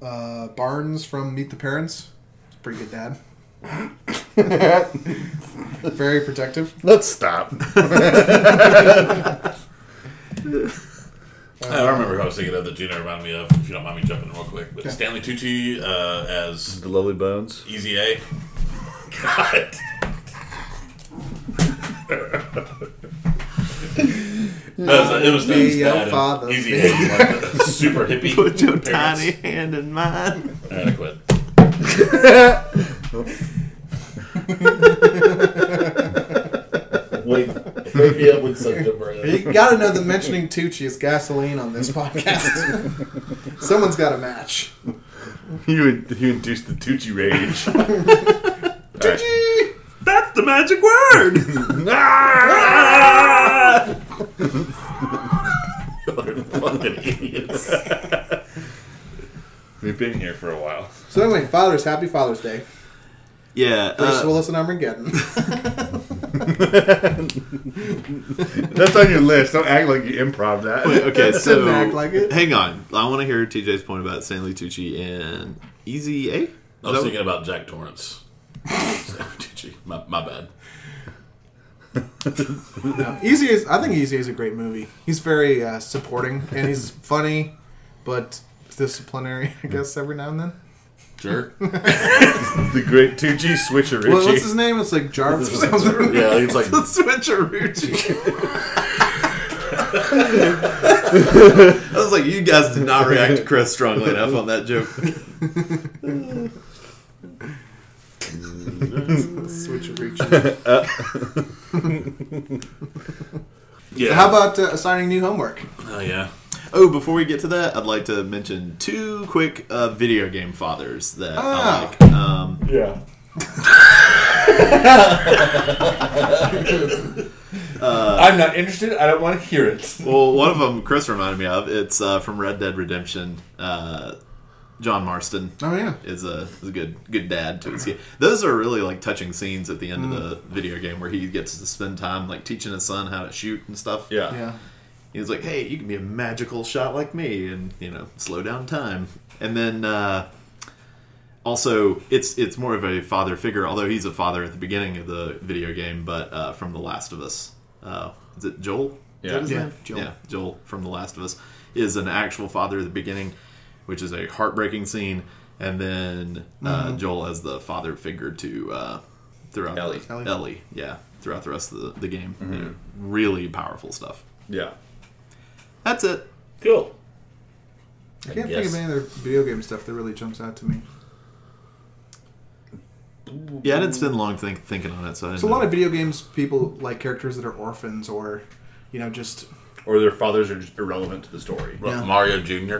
uh, Barnes from Meet the Parents, is a pretty good dad. Very protective. Let's stop. I remember who I was thinking of that Gina reminded me of, if you don't mind me jumping in real quick. But Okay. Stanley Tucci uh, as the Lovely Bones. Easy A. God. No, it was, it was Be your father. Easy A, like super hippie. Put your parents. tiny hand in mine. Alright, I wake me up with such a. You got to know that mentioning Tucci is gasoline on this podcast. Someone's got a match. You you induced the Tucci rage. Tucci! That's the magic word. Fucking idiots. We've been here for a while. So anyway, Father's Happy Father's Day. yeah. Bruce uh, Willis and Armageddon. That's on your list. Don't act like you improv that. Wait, okay, so Didn't act like it. hang on. I want to hear TJ's point about Stanley Tucci and Easy A. I was that- thinking about Jack Torrance. Stanley Tucci. My, my bad. Easy is, I think Easy is a great movie. He's very uh, supporting and he's funny, but disciplinary, I guess, every now and then. Sure. the great Tucci switcher Well, what's his name? It's like Jarvis or something. Yeah, it's like Switcheroochie. I was like, you guys did not react to Chris strongly enough on that joke. Switcheroochie. yeah. How about uh, assigning new homework? Oh yeah. Oh, before we get to that, I'd like to mention two quick uh, video game fathers that Ah. I like. Um, Yeah. I'm not interested. I don't want to hear it. well, one of them Chris reminded me of. It's uh, from Red Dead Redemption. Uh, John Marston Oh yeah. is a, is a good good dad to his kid. Those are really like touching scenes at the end of the video game where he gets to spend time like teaching his son how to shoot and stuff. Yeah. Yeah. He's like, "Hey, you can be a magical shot like me, and you know, slow down time." And then uh, also, it's it's more of a father figure, although he's a father at the beginning of the video game, but uh, from The Last of Us. Uh, is it Joel? Is Yeah. that his Yeah, name? Joel. Yeah, Joel from The Last of Us is an actual father at the beginning, which is a heartbreaking scene, and then uh, Joel as the father figure to uh, throughout Ellie. The, Ellie. Ellie, yeah, throughout the rest of the, the game. You know, really powerful stuff. Yeah. That's it. Cool. I can't think of any other video game stuff that really jumps out to me. Yeah, I didn't spend long think, thinking on it, so I didn't So a lot of video games, people like characters that are orphans or, you know, just Or their fathers are just irrelevant to the story. Yeah. Mario Jr.,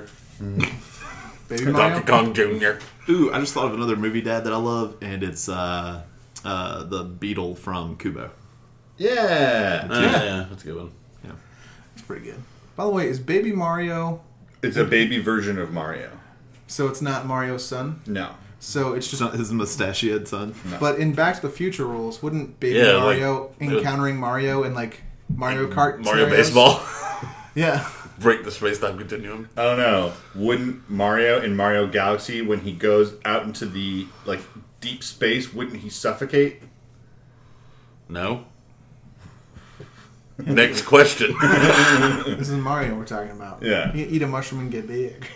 baby Mario. Donkey Kong Jr. Ooh, I just thought of another movie, Dad, that I love, and it's uh, uh, the Beetle from Kubo. Yeah. Uh, yeah, that's a good one. Yeah, it's pretty good. By the way, is Baby Mario? It's a baby version of Mario. So it's not Mario's son. No. So it's It's just. not his mustachioed son. But in Back to the Future rules, wouldn't Baby Yeah, like- Mario uh, encountering Mario in like Mario Kart? Mario scenarios? Baseball, Yeah. break the space time continuum. I don't know. Wouldn't Mario in Mario Galaxy, when he goes out into the like deep space, wouldn't he suffocate? No. Next question. This is Mario we're talking about. Yeah. You eat a mushroom and get big.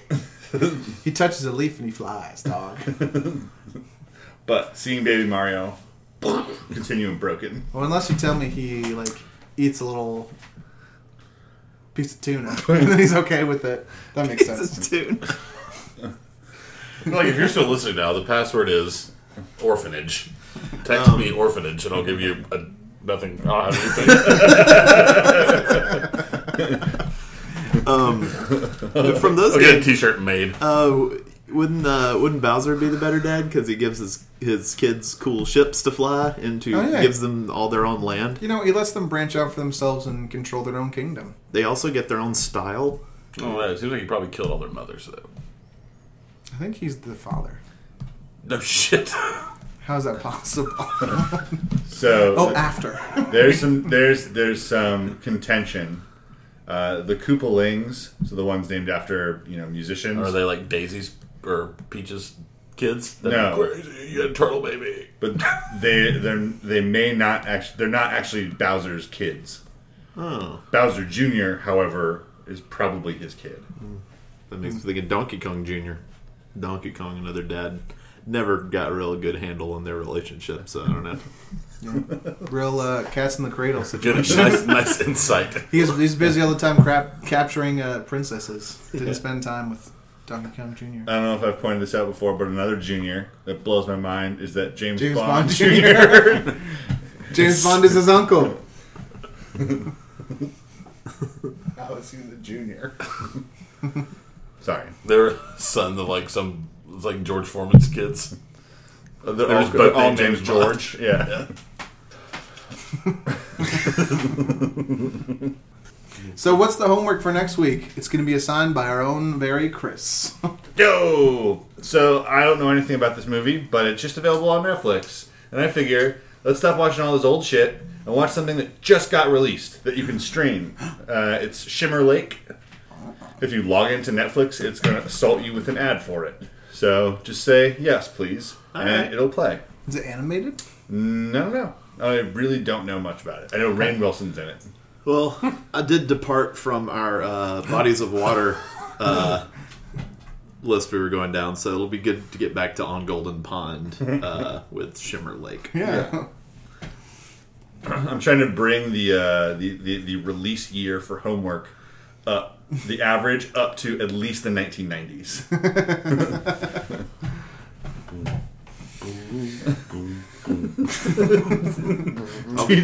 he touches a leaf and he flies, dog. But seeing Baby Mario, continuum broken. Well, unless you tell me he like eats a little piece of tuna, and then he's okay with it. That makes sense. Dude. like if you're still listening now, the password is orphanage. Text me orphanage, and I'll give you a nothing. I don't have anything. Um, from those I'll get a games, T-shirt made. uh, wouldn't uh, wouldn't Bowser be the better dad because he gives his his kids cool ships to fly into, Oh, yeah. gives them all their own land. You know, he lets them branch out for themselves and control their own kingdom. They also get their own style. Oh, yeah, it seems like he probably killed all their mothers though. I think he's the father. No shit. How's that possible? So oh, after. there's some there's there's some contention. Uh, the Koopalings, so the ones named after you know musicians. Are they like Daisy's or Peach's kids? That'd No. crazy. You got a turtle baby. but they they they may not actually they're not actually Bowser's kids. Oh, Bowser Jr., however, is probably his kid. that makes me think of Donkey Kong Jr. Donkey Kong another dad never got a real good handle on their relationship, so I don't know. Real uh, cats in the cradle Good, situation. nice, nice insight. He's, he's busy all the time crap, capturing uh, princesses. Didn't spend time with Donkey Kong Jr. I don't know if I've pointed this out before, but another junior that blows my mind is that James, James Bond, Bond Jr. James Bond is his uncle. How is he the junior? Sorry. They're sons of like some it's like George Foreman's kids. Uh, They're They're all, just both all named James named George. Yeah. Yeah. So what's the homework for next week? It's going to be assigned by our own very Chris. Yo! So I don't know anything about this movie, but it's just available on Netflix. And I figure, let's stop watching all this old shit and watch something that just got released that you can stream. Uh, it's Shimmer Lake. If you log into Netflix, it's going to assault you with an ad for it. So just say yes, please, and right. it'll play. Is it animated? No, no. I really don't know much about it. I know Rainn Wilson's in it. Well, I did depart from our uh, bodies of water uh, list we were going down, so it'll be good to get back to On Golden Pond uh, with Shimmer Lake. Yeah. I'm trying to bring the, uh, the, the the release year for homework up, the average up to at least the 1990s.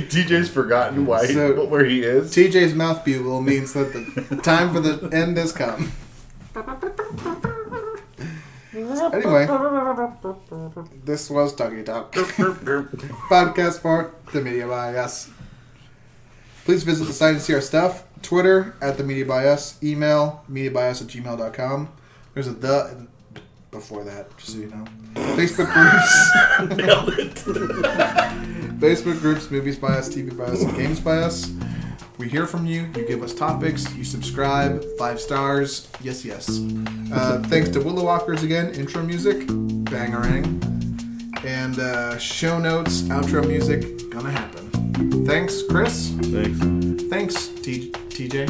DJ's forgotten why he- So- where he is. TJ's mouth bugle means that the time for the end has come. Anyway, this was Talkie Talk. Podcast for the Media by Us. Please visit the site and see our stuff. Twitter at the Media by Us. Email mediabyus at gmail.com. There's a the before that, just so you know. Facebook groups. Nailed it. Facebook groups, Movies by Us, TV by Us, and Games by Us. We hear from you. You give us topics. You subscribe. Five stars. Yes, yes. Uh, thanks to Willow Walkers again. Intro music. Bangarang. And uh, show notes, outro music. Gonna happen. Thanks, Chris. Thanks. Thanks, T- TJ.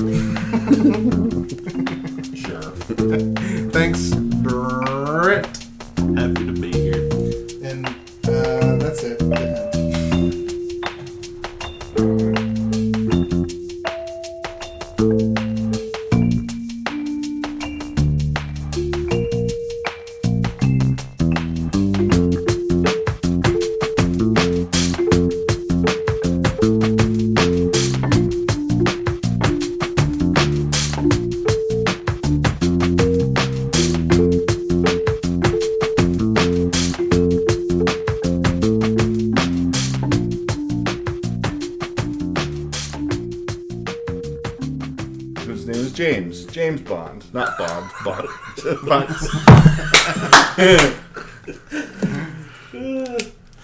Sure. Thanks, Britt. Happy to be here. And uh, that's it. Good Yeah.